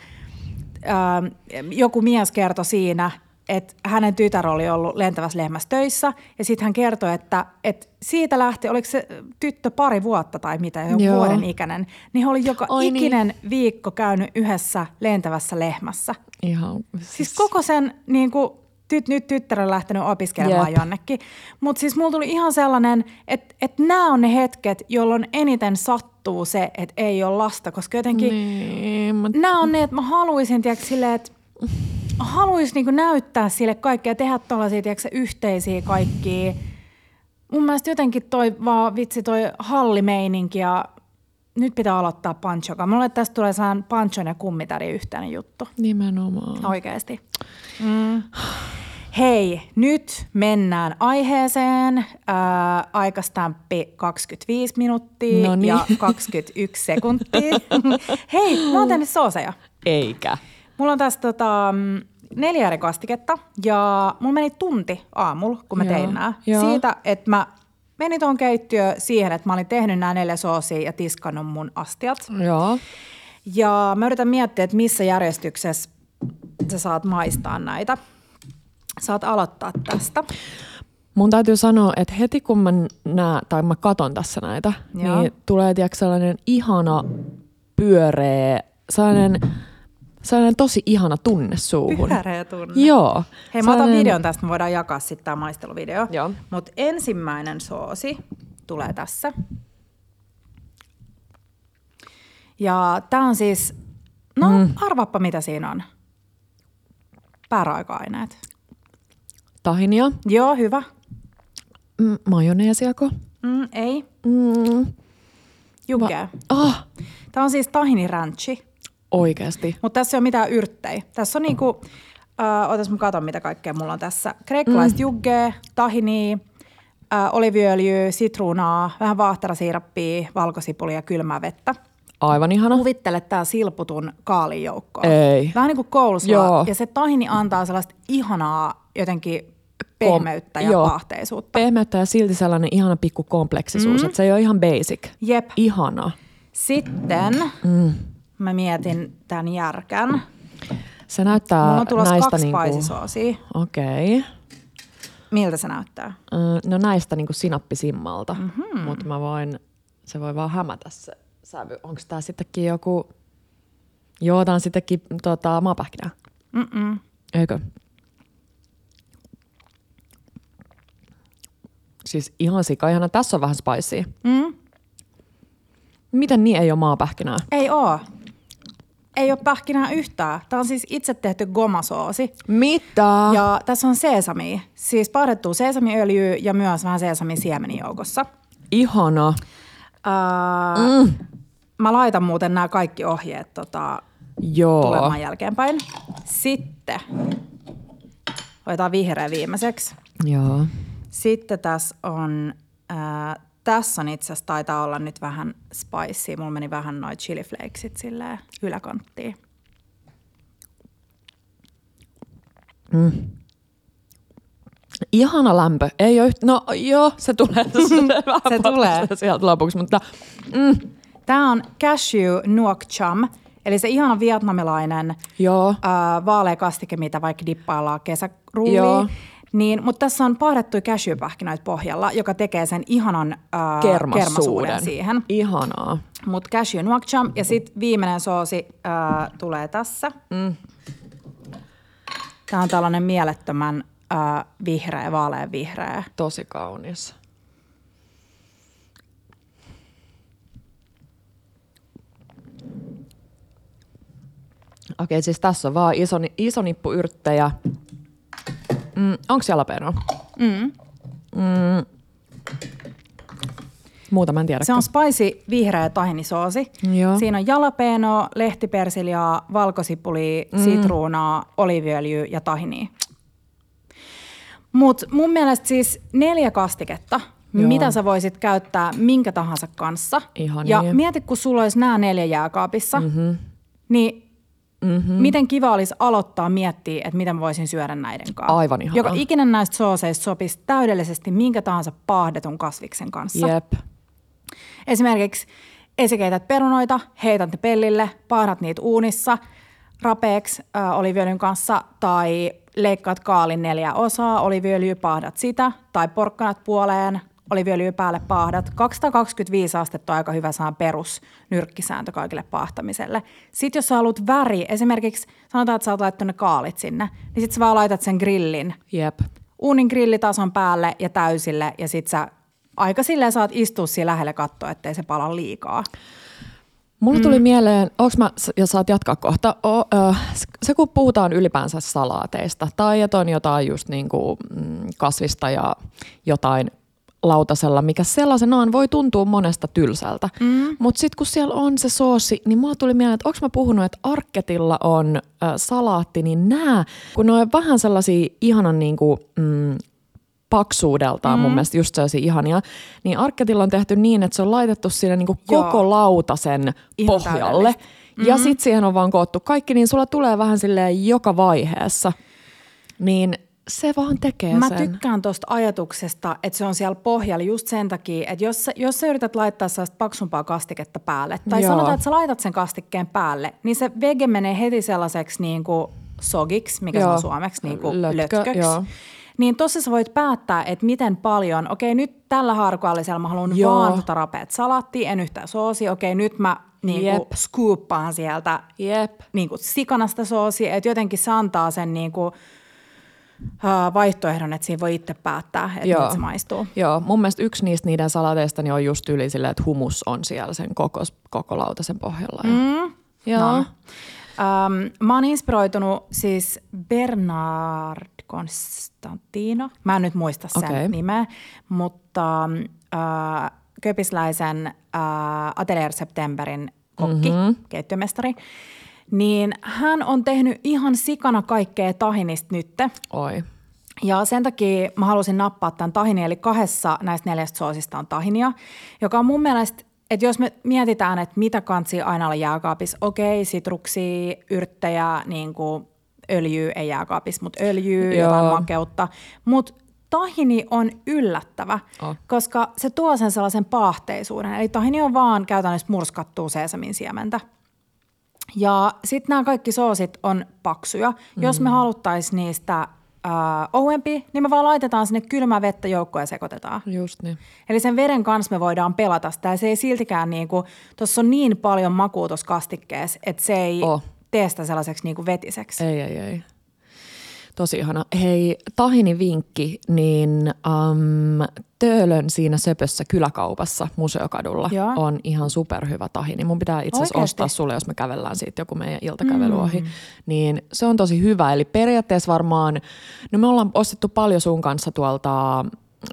ää, joku mies kertoi siinä – että hänen tytär oli ollut lentävässä lehmässä töissä ja sitten hän kertoi, että, että siitä lähti, oliko se tyttö pari vuotta tai mitä, jo vuoden ikäinen, niin he oli joka Oi niin. ikinen niin. viikko käynyt yhdessä lentävässä lehmässä. Ihan. Siis, siis koko sen niin kuin, tyt, nyt tyttär on lähtenyt opiskelemaan Jep. jonnekin. Mutta siis mulla tuli ihan sellainen, että, että nämä on ne hetket, jolloin eniten sattuu se, että ei ole lasta, koska jotenkin niin, mä... nämä on ne, että mä haluaisin, tiedätkö, silleen, että haluaisi niinku näyttää sille kaikkea, tehdä tuollaisia yhteisiä kaikkia. Mun mielestä jotenkin toi vaan vitsi toi hallimeininki ja nyt pitää aloittaa panchoka. Mulle tästä tulee saan panchon ja kummitari yhteinen juttu. Nimenomaan. Oikeesti. Mm. Hei, nyt mennään aiheeseen. Ää, aikastamppi 25 minuuttia Noniin. ja 21 sekuntia. Hei, mä oon tänne sooseja. Eikä. Mulla on tässä tota, neljä eri kastiketta ja mulla meni tunti aamulla, kun mä Joo. tein nämä. Joo. Siitä, että mä menin tuohon keittiöön siihen, että mä olin tehnyt nämä neljä soosia ja tiskannut mun astiat. Joo. Ja mä yritän miettiä, että missä järjestyksessä sä saat maistaa näitä. Saat aloittaa tästä. Mun täytyy sanoa, että heti kun mä näen, tai mä katon tässä näitä, Joo. niin tulee tiedätkö, sellainen ihana pyöreä, sellainen – sellainen tosi ihana tunne suuhun. Pyöreä tunne. Joo. Hei, mä otan videon tästä, me voidaan jakaa sitten tämä maisteluvideo. Joo. Mutta ensimmäinen soosi tulee tässä. Ja tämä on siis, no mm. arvappa mitä siinä on. Pääraaka-aineet. Tahinia. Joo, hyvä. Mm, majoneesiako? Mm, ei. Mm. Jukea. Va- ah. Tämä on siis tahini ranchi. Oikeasti. Mutta tässä ei ole mitään yrttejä. Tässä on niinku, äh, otas mä katon mitä kaikkea mulla on tässä. Kreikkalaista mm. juggea, tahini, äh, oliviöljyä, sitruunaa, vähän vaahterasiirappia, valkosipulia ja kylmää vettä. Aivan ihana. Kuvittele tää silputun kaalin joukkoa. Ei. Vähän niin kuin kouluslaa. Ja se tahini antaa sellaista ihanaa jotenkin pehmeyttä ja Joo. paahteisuutta. Pehmeyttä ja silti sellainen ihana pikku kompleksisuus, mm. että se ei ole ihan basic. Jep. Ihana. Sitten mm mä mietin tämän järkän. Se näyttää Mulla on tulossa näistä kaksi niinku... Okei. Okay. Miltä se näyttää? No näistä niinku sinappisimmalta, mm-hmm. mutta mä voin, se voi vaan hämätä se sävy. Onko tää sittenkin joku, joo tää on sittenkin tota, maapähkinää. Mm-mm. Eikö? Siis ihan sika, ihana. Tässä on vähän spicy. Mm. Miten niin ei ole maapähkinää? Ei oo ei ole pähkinää yhtään. Tämä on siis itse tehty gomasoosi. Mitä? Ja tässä on sesami, siis pahdettua sesamiöljyä ja myös vähän sesamin siemeni joukossa. Ihana. Öö, mm. Mä laitan muuten nämä kaikki ohjeet tota, Joo. tulemaan jälkeenpäin. Sitten otetaan vihreä viimeiseksi. Joo. Sitten tässä on äh, tässä on itse asiassa taitaa olla nyt vähän spicy. Mulla meni vähän noin chili flakesit silleen yläkanttiin. Mm. Ihana lämpö. Ei ole yht... No joo, se tulee. Se, tulee. Sieltä lopuksi, mutta... Mm. Tämä on cashew nuoc cham, eli se ihana vietnamilainen Joo. Äh, vaalea kastike, mitä vaikka dippaillaan kesäruuviin. Joo. Niin, mutta tässä on pahdettuja cashewpähkinöitä pohjalla, joka tekee sen ihanan äh, kermasuuden siihen. Ihanaa. Mutta cashew nuokcham ja sitten viimeinen soosi äh, tulee tässä. Mm. Tämä on tällainen mielettömän äh, vihreä, vaalean vihreä. Tosi kaunis. Okei, siis tässä on vaan iso, iso nippu yrttejä, Mm, onko jalapeno? Mm. Mm. Muuta mä en tiedä. Se on spicy vihreä tahinisoosi. Joo. Siinä on jalapeno, lehtipersiljaa, valkosipulia, mm. sitruunaa, oliiviöljyä ja tahinia. Mutta mun mielestä siis neljä kastiketta, Joo. mitä sä voisit käyttää minkä tahansa kanssa. Ihan ja niin. mieti, kun sulla olisi nämä neljä jääkaapissa, mm-hmm. niin Mm-hmm. Miten kiva olisi aloittaa miettiä, että miten voisin syödä näiden kanssa. Aivan ihanaa. Joka ikinen näistä sooseista sopisi täydellisesti minkä tahansa paahdetun kasviksen kanssa. Jep. Esimerkiksi esikeität perunoita, heität ne pellille, paahdat niitä uunissa rapeeksi äh, oliviöljyn kanssa tai leikkaat kaalin neljä osaa, oliviöljyä paahdat sitä tai porkkanat puoleen, oliviöljyä päälle paahdat. 225 astetta on aika hyvä saan perus nyrkkisääntö kaikille paahtamiselle. Sitten jos sä haluat väri, esimerkiksi sanotaan, että sä oot laittanut ne kaalit sinne, niin sitten sä vaan laitat sen grillin. Jep. Uunin grillitason päälle ja täysille ja sit sä aika silleen saat istua siinä lähelle katsoa, ettei se pala liikaa. Mulle tuli mm. mieleen, onks mä, ja saat jatkaa kohta, o, ö, se kun puhutaan ylipäänsä salaateista, tai että on jotain just niin kuin, mm, kasvista ja jotain lautasella, mikä sellaisenaan voi tuntua monesta tylsältä. Mm. Mutta sitten kun siellä on se soosi, niin mulla tuli mieleen, että onko mä puhunut, että Arketilla on äh, salaatti, niin nämä, kun ne on vähän sellaisia ihanan niin kuin, mm, paksuudeltaan mm. mun mielestä just sellaisia ihania, niin Arketilla on tehty niin, että se on laitettu sinne niin kuin koko lautasen Ihan pohjalle. Mm-hmm. Ja sitten siihen on vaan koottu kaikki, niin sulla tulee vähän silleen joka vaiheessa. Niin se vaan tekee Mä sen. tykkään tuosta ajatuksesta, että se on siellä pohjalla just sen takia, että jos sä, jos sä yrität laittaa sellaista paksumpaa kastiketta päälle, tai Joo. sanotaan, että sä laitat sen kastikkeen päälle, niin se vege menee heti sellaiseksi niin kuin sogiksi, mikä Joo. se on suomeksi, niin kuin Lötkö, lötköksi. joo. Niin tuossa sä voit päättää, että miten paljon, okei nyt tällä harkoallisella mä haluan Joo. vaan tota rapeat salaattia, en yhtään soosia, okei nyt mä niin kuin Jep. scooppaan sieltä Jep. niin kuin sikanasta soosia, että jotenkin se antaa sen niin kuin, vaihtoehdon, että siinä voi itse päättää, että Joo. se maistuu. Joo, mun mielestä yksi niistä niiden salateista niin on just yli silleen, että humus on siellä sen koko, koko lautasen pohjalla. Ja, Mm. Joo. No. Um, mä oon inspiroitunut siis Bernard Constantino. Mä en nyt muista sen Okei. nimeä, mutta uh, köpisläisen uh, Atelier Septemberin kokki, Mhm. mm-hmm. keittiömestari, niin hän on tehnyt ihan sikana kaikkea tahinista nytte. Oi. Ja sen takia mä halusin nappaa tämän tahinin, eli kahdessa näistä neljästä soosista on tahinia, joka on mun mielestä, että jos me mietitään, että mitä kansi aina olla jääkaapissa, okei, sitruksia, yrttejä, niin kuin öljyä, ei jääkaapissa, mutta öljyä, Joo. jotain makeutta, mutta tahini on yllättävä, Oh. koska se tuo sen sellaisen paahteisuuden. Eli tahini on vaan käytännössä murskattua seesamin siementä. Ja sitten nämä kaikki soosit on paksuja. Mm. Jos me haluttaisiin niistä äh, ohuempia, niin me vaan laitetaan sinne kylmää vettä joukkoon ja sekoitetaan. Just niin. Eli sen veden kanssa me voidaan pelata sitä. Ja se ei siltikään, niinku, tuossa on niin paljon makua tuossa kastikkeessa, että se ei Oh. tee sitä sellaiseksi niinku vetiseksi. Ei, ei, ei. Tosi ihana. Hei, tahini vinkki, niin um, Töölön siinä söpössä kyläkaupassa Museokadulla Joo. on ihan superhyvä tahini. Mun pitää itse asiassa ostaa sulle, jos me kävellään siitä joku meidän iltakävely ohi. Niin se on tosi hyvä. Eli periaatteessa varmaan, no me ollaan ostettu paljon sun kanssa tuolta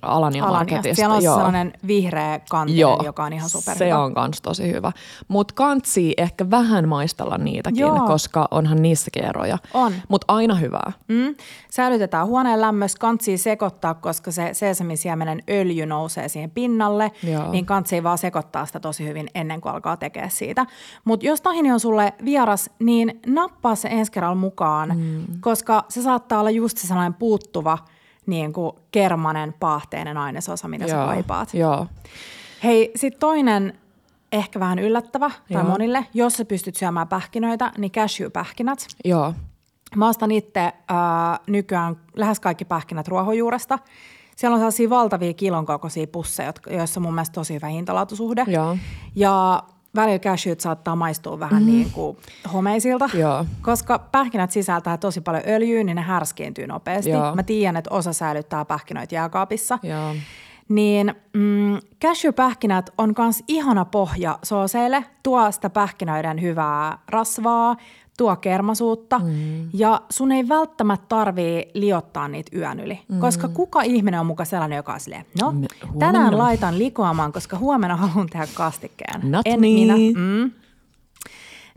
Alania Alaniasta. Marketista. Siellä on Joo. sellainen vihreä kanteli, Joo, joka on ihan super se on kans tosi hyvä. Mutta kantsii ehkä vähän maistella niitäkin, Joo. koska onhan niissäkin eroja. On. Mutta aina hyvää. Mm. Säilytetään huoneen lämmössä, kantsii sekoittaa, koska se seesamisiemenen öljy nousee siihen pinnalle, Joo. niin kantsii vaan sekoittaa sitä tosi hyvin ennen kuin alkaa tekemään siitä. Mutta jos tahini on sulle vieras, niin nappaa se ensi kerralla mukaan, mm. koska se saattaa olla just se sellainen puuttuva niin kuin kermanen, paahteinen ainesosa, mitä sä kaipaat. Joo. Hei, sitten toinen ehkä vähän yllättävä tai Joo. monille, jos sä pystyt syömään pähkinöitä, niin cashew-pähkinät. Joo. Mä ostan itse äh, nykyään lähes kaikki pähkinät ruohonjuuresta. Siellä on sellaisia valtavia kilon kokoisia pusseja, jotka- joissa on mun mielestä tosi hyvä hintalaatusuhde. Joo. Ja välillä cashewt saattaa maistua vähän mm. niin kuin homeisilta. Joo. Koska pähkinät sisältää tosi paljon öljyä, niin ne härskiintyy nopeasti. Joo. Mä tiedän, että osa säilyttää pähkinöitä jääkaapissa. Joo. Niin mm, cashew-pähkinät on myös ihana pohja sooseille, tuo sitä pähkinöiden hyvää rasvaa, tuo kermasuutta mm. ja sun ei välttämättä tarvii liottaa niitä yön yli. Mm. Koska kuka ihminen on muka sellainen, joka on silleen, no Me- tänään huomenna. laitan likoamaan, koska huomenna haluan tehdä kastikkeen. Not en me. minä. Mm.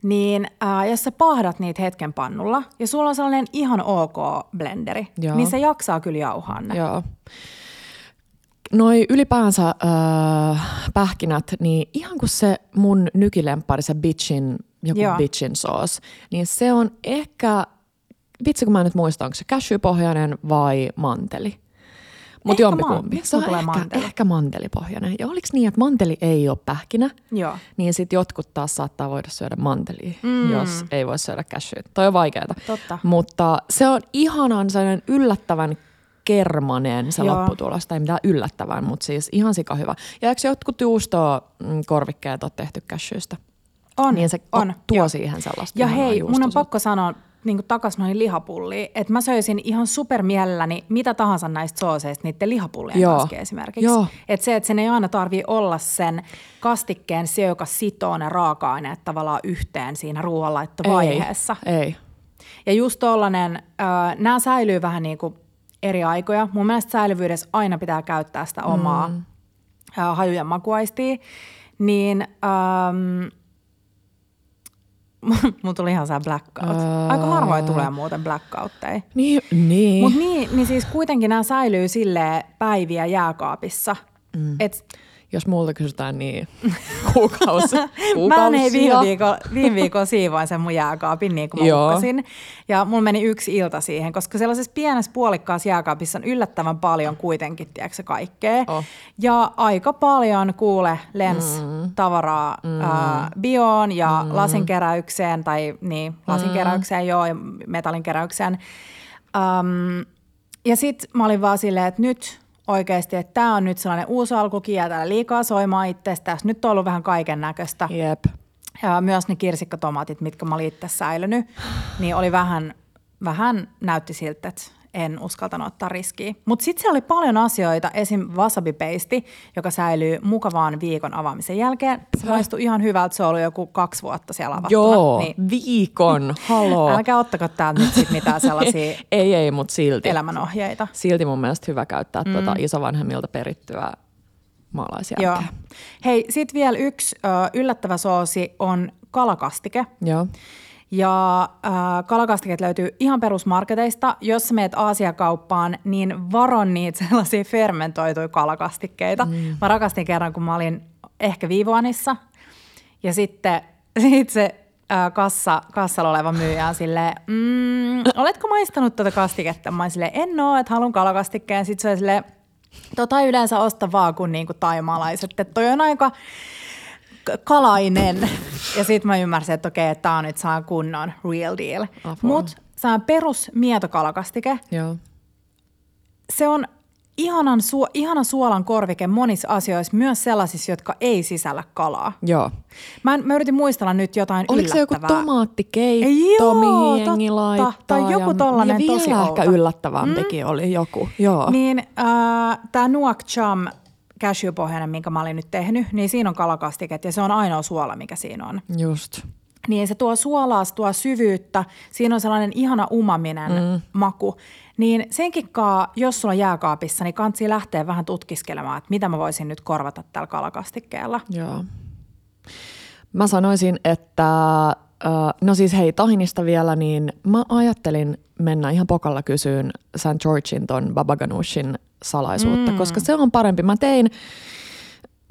Niin äh, jos sä pahdat niitä hetken pannulla ja sulla on sellainen ihan ok blenderi, Joo. niin se jaksaa kyllä jauhaa ne. Joo. Noi ylipäänsä äh, pähkinät, niin ihan kuin se mun nykilempari, se bitchin, joku Joo. bitchin sauce, niin se on ehkä, vitsi kun mä en nyt muista, onko se cashew-pohjainen vai manteli. Mutta jompikumpi. man- Se on tulee ehkä, manteli? ehkä mantelipohjainen. Ja oliko niin, että manteli ei ole pähkinä, Joo. niin sitten jotkut taas saattaa voida syödä mantelia, mm. jos ei voi syödä cashew. Toi on vaikeaa. Totta. Mutta se on ihanan sellainen yllättävän kermanen se Joo. lopputulos, tai mitään yllättävän, mutta siis ihan sika hyvä. Ja eikö jotkut juustoa mm, korvikkeet ole tehty cashewstä? On, niin se on. tuo Joo. siihen sellaista Ja hei, mun on pakko sanoa niin takaisin noihin lihapulliin, että mä söisin ihan supermielelläni mitä tahansa näistä sooseista niiden lihapullien Joo. kanssa esimerkiksi. Joo. Että se, että sen ei aina tarvii olla sen kastikkeen se, joka sitoo ne raaka-aineet tavallaan yhteen siinä ruoanlaittovaiheessa. Ei, ei. Ja just tollanen, äh, nämä säilyy vähän niin kuin eri aikoja. Mun mielestä säilyvyydessä aina pitää käyttää sitä omaa mm. äh, hajujen makuaistia. Niin ähm, mun tuli ihan saa blackout. Aika harvoin tulee muuten blackoutteja. Niin, niin. Mutta niin, niin siis kuitenkin nämä säilyy sille päiviä jääkaapissa. Mm. Et Jos multa kysytään, niin kuukausi. Mä en ei kuukausia. viime viikolla, viime viikolla siivoin sen mun jääkaapin niin kuin mä Joo. hukkasin. Ja mulla meni yksi ilta siihen, koska sellaisessa pienessä puolikkaassa jääkaapissa on yllättävän paljon kuitenkin, tiedätkö, kaikkea. Oh. Ja aika paljon kuule lens mm. tavaraa mm. Ää, bioon ja mm. lasinkeräykseen, tai niin, lasinkeräykseen joo, ja metallinkeräykseen. Um, ja sitten mä olin vaan silleen, että nyt oikeasti, että tämä on nyt sellainen uusi alkukin ja täällä liikaa soimaa itsestä. Nyt on ollut vähän kaiken näköistä. Jep. Ja myös ne kirsikkatomaatit, mitkä mä olin itse säilynyt, niin oli vähän, vähän näytti siltä, että en uskaltanut ottaa riskiä. Mutta sitten siellä oli paljon asioita, esim. wasabi-peisti, joka säilyy mukavaan viikon avaamisen jälkeen. Se maistui ihan hyvältä, se oli joku kaksi vuotta siellä avattuna. Joo, Niin, viikon, haloo. älkää ottako täältä nyt sit mitään sellaisia ei, ei, mutta silti. elämänohjeita. Silti mun mielestä hyvä käyttää mm. tuota isovanhemmilta perittyä maalaisjälkeä. Joo. Hei, sitten vielä yksi ö, yllättävä soosi on kalakastike. Joo. Ja äh, kalakastiket löytyy ihan perusmarketeista. Jos sä meet Aasiakauppaan, niin varon niitä sellaisia fermentoituja kalakastikkeita. Mm. Mä rakastin kerran, kun mä olin ehkä Viivoanissa. Ja sitten sit se äh, kassa, kassalla oleva myyjä on silleen, mm, oletko maistanut tuota kastiketta? Mä silleen, en oo, että haluan kalakastikkeen. Sitten se oli silleen, tota yleensä osta vaan kuin niinku taimaalaiset. Että toi on aika kalainen. Ja sitten mä ymmärsin, että okei, että tää on nyt saa kunnon real deal. Mutta se on perus mietokalakastike. Joo. Se on ihanan su- ihana suolan korvike monissa asioissa, myös sellaisissa, jotka ei sisällä kalaa. Joo. Mä, en- mä yritin muistella nyt jotain Oliko se joku tomaattikeitto, Joo, mihin jengi laittaa? Tai joku ja, tollanen ja vielä tosi ehkä outo. yllättävämpikin mm. oli joku. Joo. Niin äh, tämä Nuak Cham cashew-pohjainen, minkä mä olin nyt tehnyt, niin siinä on kalakastiket ja se on ainoa suola, mikä siinä on. Just. Niin se tuo suolaa, se tuo syvyyttä, siinä on sellainen ihana umaminen mm. maku. Niin senkin kaa, jos sulla on jääkaapissa, niin kansi lähteä vähän tutkiskelemaan, että mitä mä voisin nyt korvata tällä kalakastikkeella. Joo. Mä sanoisin, että, no siis hei, tahinista vielä, niin mä ajattelin mennä ihan pokalla kysyyn St. Georgein ton Baba Ganoushin salaisuutta, mm. koska se on parempi. Mä tein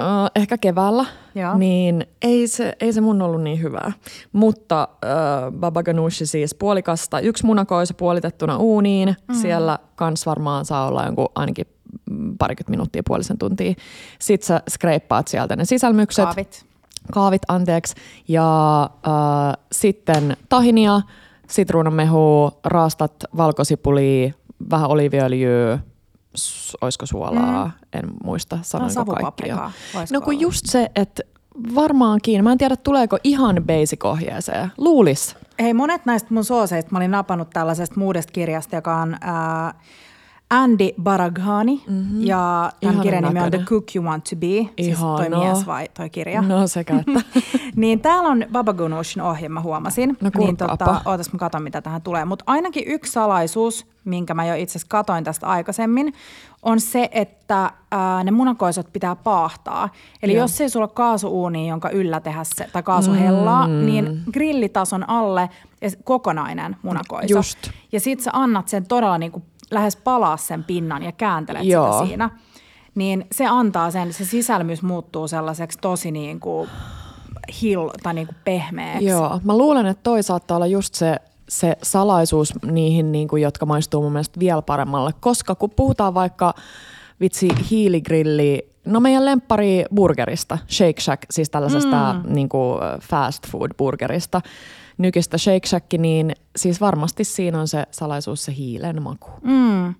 äh, ehkä keväällä, Joo. niin ei se, ei se mun ollut niin hyvää. Mutta äh, Baba Ganoushi siis puolikasta, yksi munakoisa puolitettuna uuniin. Mm. Siellä kans varmaan saa olla jonkun ainakin mm, parikymmentä minuuttia, puolisen tuntia. Sitten sä skreippaat sieltä ne sisälmykset Kaavit. kaavit, anteeksi, ja äh, sitten tahinia, sitruunamehua, raastat valkosipulia, vähän oliiviöljyä, olisiko suolaa, mm. en muista, sanoinko kaikki jo. savupaprikaa, voisiko No kun olla? just se, että varmaankin, mä en tiedä tuleeko ihan basic-ohjeeseen, luulis. Hei, monet näistä mun sooseista mä olin napannut tällaisesta muudesta kirjasta, joka on ää, Andy Baraghani mm-hmm. ja tämän Ihanan kirjan nimi on The. Cook You Want To Be, siis toi mies vai toi kirja. No sekä että. niin täällä on Baba Ganoush'n ohje, mä huomasin. No niin kurkkaapa. ootas mä katon, mitä tähän tulee. Mutta ainakin yksi salaisuus, minkä mä jo itse asiassa katoin tästä aikaisemmin, on se, että ää, ne munakoisot pitää paahtaa. Eli Joo. jos ei sulla ole kaasuuuni, jonka yllä tehdä se, tai kaasuhellaa, mm. niin grillitason alle ja kokonainen munakoiso. Just. Ja sit sä annat sen todella niin kuin lähes palaa sen pinnan ja kääntelet Joo. sitä siinä. Niin se antaa sen, se sisälmys muuttuu sellaiseksi tosi niin kuin hill tai niin kuin pehmeäksi. Joo, mä luulen, että toi saattaa olla just se, se salaisuus niihin, niin kuin, jotka maistuu mun mielestä vielä paremmalle. Koska kun puhutaan vaikka vitsi hiiligrilli, no meidän lemppari burgerista, Shake Shack, siis tällaisesta mm. niin kuin fast food burgerista, nykyistä Shake Shack, niin siis varmasti siinä on se salaisuus se hiilen maku. Mm.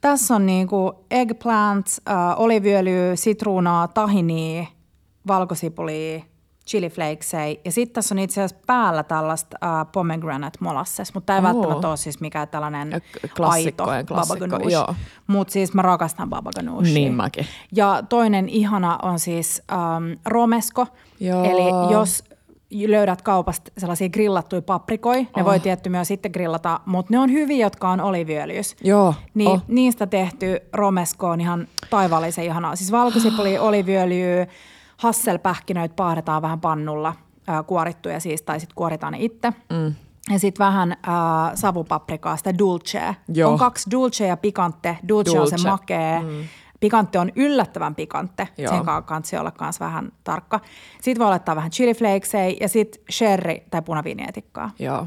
Tässä on niinku eggplant, äh, oliviöljyä, sitruunaa, tahinia, valkosipulia, chili flakesei. Ja sitten tässä on itse asiassa päällä tällaista äh, pomegranate molasses, mutta tämä ei Oo. välttämättä ole siis mikään tällainen Ja k- aito baba klassikko, ganoush. Mutta siis mä rakastan baba ganoushia. Niin mäkin. Ja toinen ihana on siis ähm, romesko. Joo. Eli jos löydät kaupasta sellaisia grillattuja paprikoja, ne Oh. voi tietty myös sitten grillata, mutta ne on hyviä, jotka on oliviöljys. Joo, Niin oh. niistä tehty romesko on ihan taivaallisen ihanaa. Siis valkosipuli, oliviöljyä, hasselpähkinöitä paahdetaan vähän pannulla, ää, kuorittuja siis, tai sitten kuoritaan ne itse. Mm. Ja sitten vähän ää, savupaprikaa, sitä dulcea. Joo. On kaksi dulce ja pikante. Dulce, on se Dulce. makee. Mm. Pikantte on yllättävän pikantte. Joo. Sen kanssa kansi olla myös vähän tarkka. Sitten voi laittaa vähän chili flakesei ja sitten sherry tai punaviinietikkaa. Joo.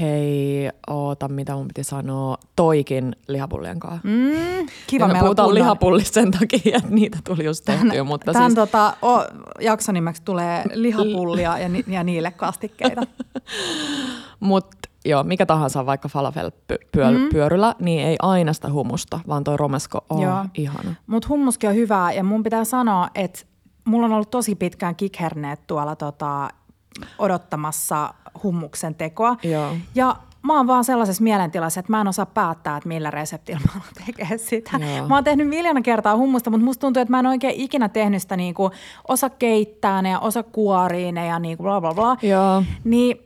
Hei, oota, mitä mun piti sanoa. Toikin lihapullien kanssa. Mm, kiva meillä puhutaan kunnon- lihapullista sen takia, että niitä tuli just tehtyä, mutta Tämän siis... tota, o, jakson nimeksi tulee lihapullia ja, ni, ja niille kastikkeita. Mut joo, mikä tahansa vaikka falafel-pyöryllä, niin ei aina sitä humusta, vaan toi romesko on Joo. ihana. Mutta hummuskin on hyvää ja mun pitää sanoa, että mulla on ollut tosi pitkään kikherneet tuolla tota, odottamassa hummuksen tekoa. Joo. Ja mä oon vaan sellaisessa mielentilassa, että mä en osaa päättää, että millä reseptillä mä alan tekemään sitä. Joo. Mä oon tehnyt miljoona kertaa hummusta, mutta musta tuntuu, että mä en oikein ikinä tehnyt sitä niinku, osa keittää ne ja osa kuorii ne ja niinku bla bla bla. Joo. Niin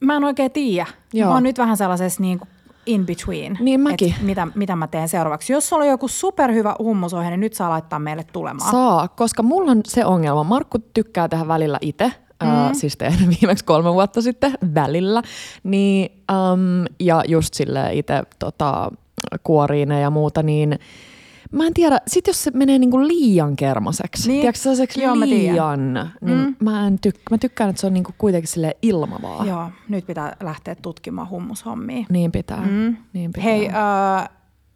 mä en oikein tiedä. Joo. Mä oon nyt vähän sellaisessa niin in between. Niin mäkin. Et mitä, mitä mä teen seuraavaksi. Jos sulla on joku superhyvä hummusohje, niin nyt saa laittaa meille tulemaan. Saa, koska mulla on se ongelma. Markku tykkää tehdä välillä itse. Mm. Äh, siis tein viimeksi kolme vuotta sitten välillä. Niin, äm, ja just sille itse tota, kuoriine ja muuta, niin mä en tiedä, sit jos se menee niinku liian kermaseksi, Niin. tiedätkö sellaiseksi Joo, mä liian, niin mm. mä, en tyk- mä tykkään, että se on niinku kuitenkin sille ilmavaa. Joo, nyt pitää lähteä tutkimaan hummushommia. Niin pitää, mm. niin pitää. Hei, äh,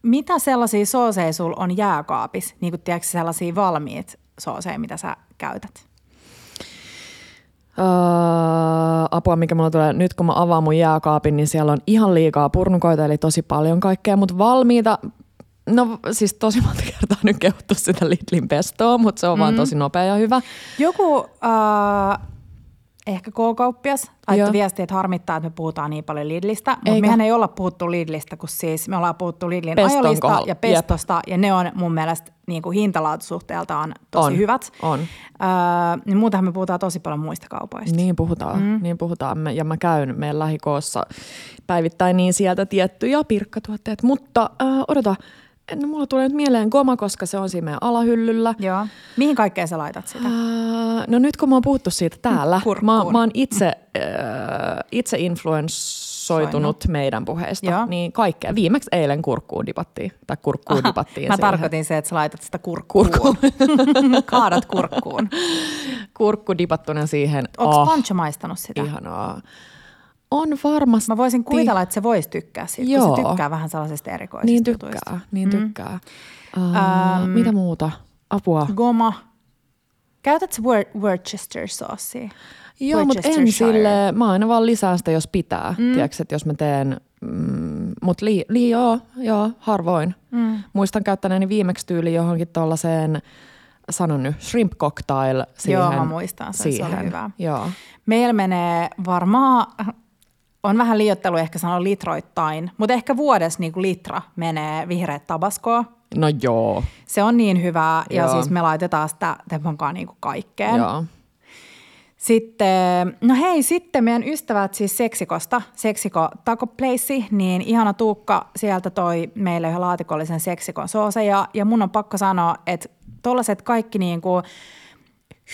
mitä sellaisia sooseja sulla on jääkaapissa? Niin kuin tiedätkö sellaisia valmiit sooseja, mitä sä käytät? Uh, apua, mikä mulla tulee nyt, kun mä avaan mun jääkaapin, niin siellä on ihan liikaa purnukoita, eli tosi paljon kaikkea, mutta valmiita, no siis tosi monta kertaa nyt kehuttu sitä Lidlin pestoa, mutta se on mm. vaan tosi nopea ja hyvä. Joku äh, ehkä K-kauppias laittoi viestiä, että harmittaa, että me puhutaan niin paljon Lidlistä. Mutta mehän ei olla puhuttu Lidlistä, kun siis me ollaan puhuttu Lidlin Peston ajolista kohdalla. ja pestosta. Ja ne on mun mielestä niin kuin hintalaatusuhteeltaan tosi On, hyvät. on. Öö, niin muutenhan me puhutaan tosi paljon muista kaupoista. Niin puhutaan, mm. niin puhutaan. Me- Ja mä käyn meidän lähikoossa päivittäin niin sieltä tiettyjä pirkkatuotteet. Mutta äh, odota, no mulla tulee nyt mieleen goma, koska se on siinä meidän alahyllyllä. Joo. Mihin kaikkeen sä laitat sitä? Äh, no nyt kun mä oon puhuttu siitä täällä, Kurkkuun. mä, mä oon itse, äh, itse influenssoitunut meidän puheista, Joo. niin kaikkea. Viimeksi eilen kurkkuun dipattiin, tai kurkkuun dipattiin Mä siihen. tarkoitin se, että sä laitat sitä kurkkuun. kurkkuun. Kaadat kurkkuun. Kurkku dipattuna siihen. Onko oh, Pancho maistanut sitä? Ihanaa. On varmasti. Mä voisin kuvitella, että se voisi tykkää siitä, kun Joo. se tykkää vähän sellaisista erikoisista Niin jutuista. tykkää, niin Mm. tykkää. Uh, mitä muuta? Apua. Goma. Käytätkö Wor- Worcester saucea? Joo, mutta en sille, mä aina vaan lisään sitä, jos pitää. Mm. Tiedätkö, että jos mä teen, mm, mutta li, li, joo, joo, harvoin. Mm. Muistan käyttäneeni viimeksi tyyli johonkin tuollaiseen, sanon nyt, shrimp cocktail siihen. Joo, mä muistan sen, se oli siihen. hyvä. Joo. Meillä menee varmaan on vähän liiottelu ehkä sanoa litroittain, mutta ehkä vuodessa niin kuin litra menee vihreät tabaskoa. No joo. Se on niin hyvää ja Joo. siis me laitetaan sitä Temponkaan niin kuin kaikkeen. Joo. Sitten, no hei, sitten meidän ystävät siis Seksikosta, Seksiko Taco Place, niin ihana Tuukka sieltä toi meille yhden laatikollisen Seksikon sooseja. Ja mun on pakko sanoa, että tollaset kaikki niin kuin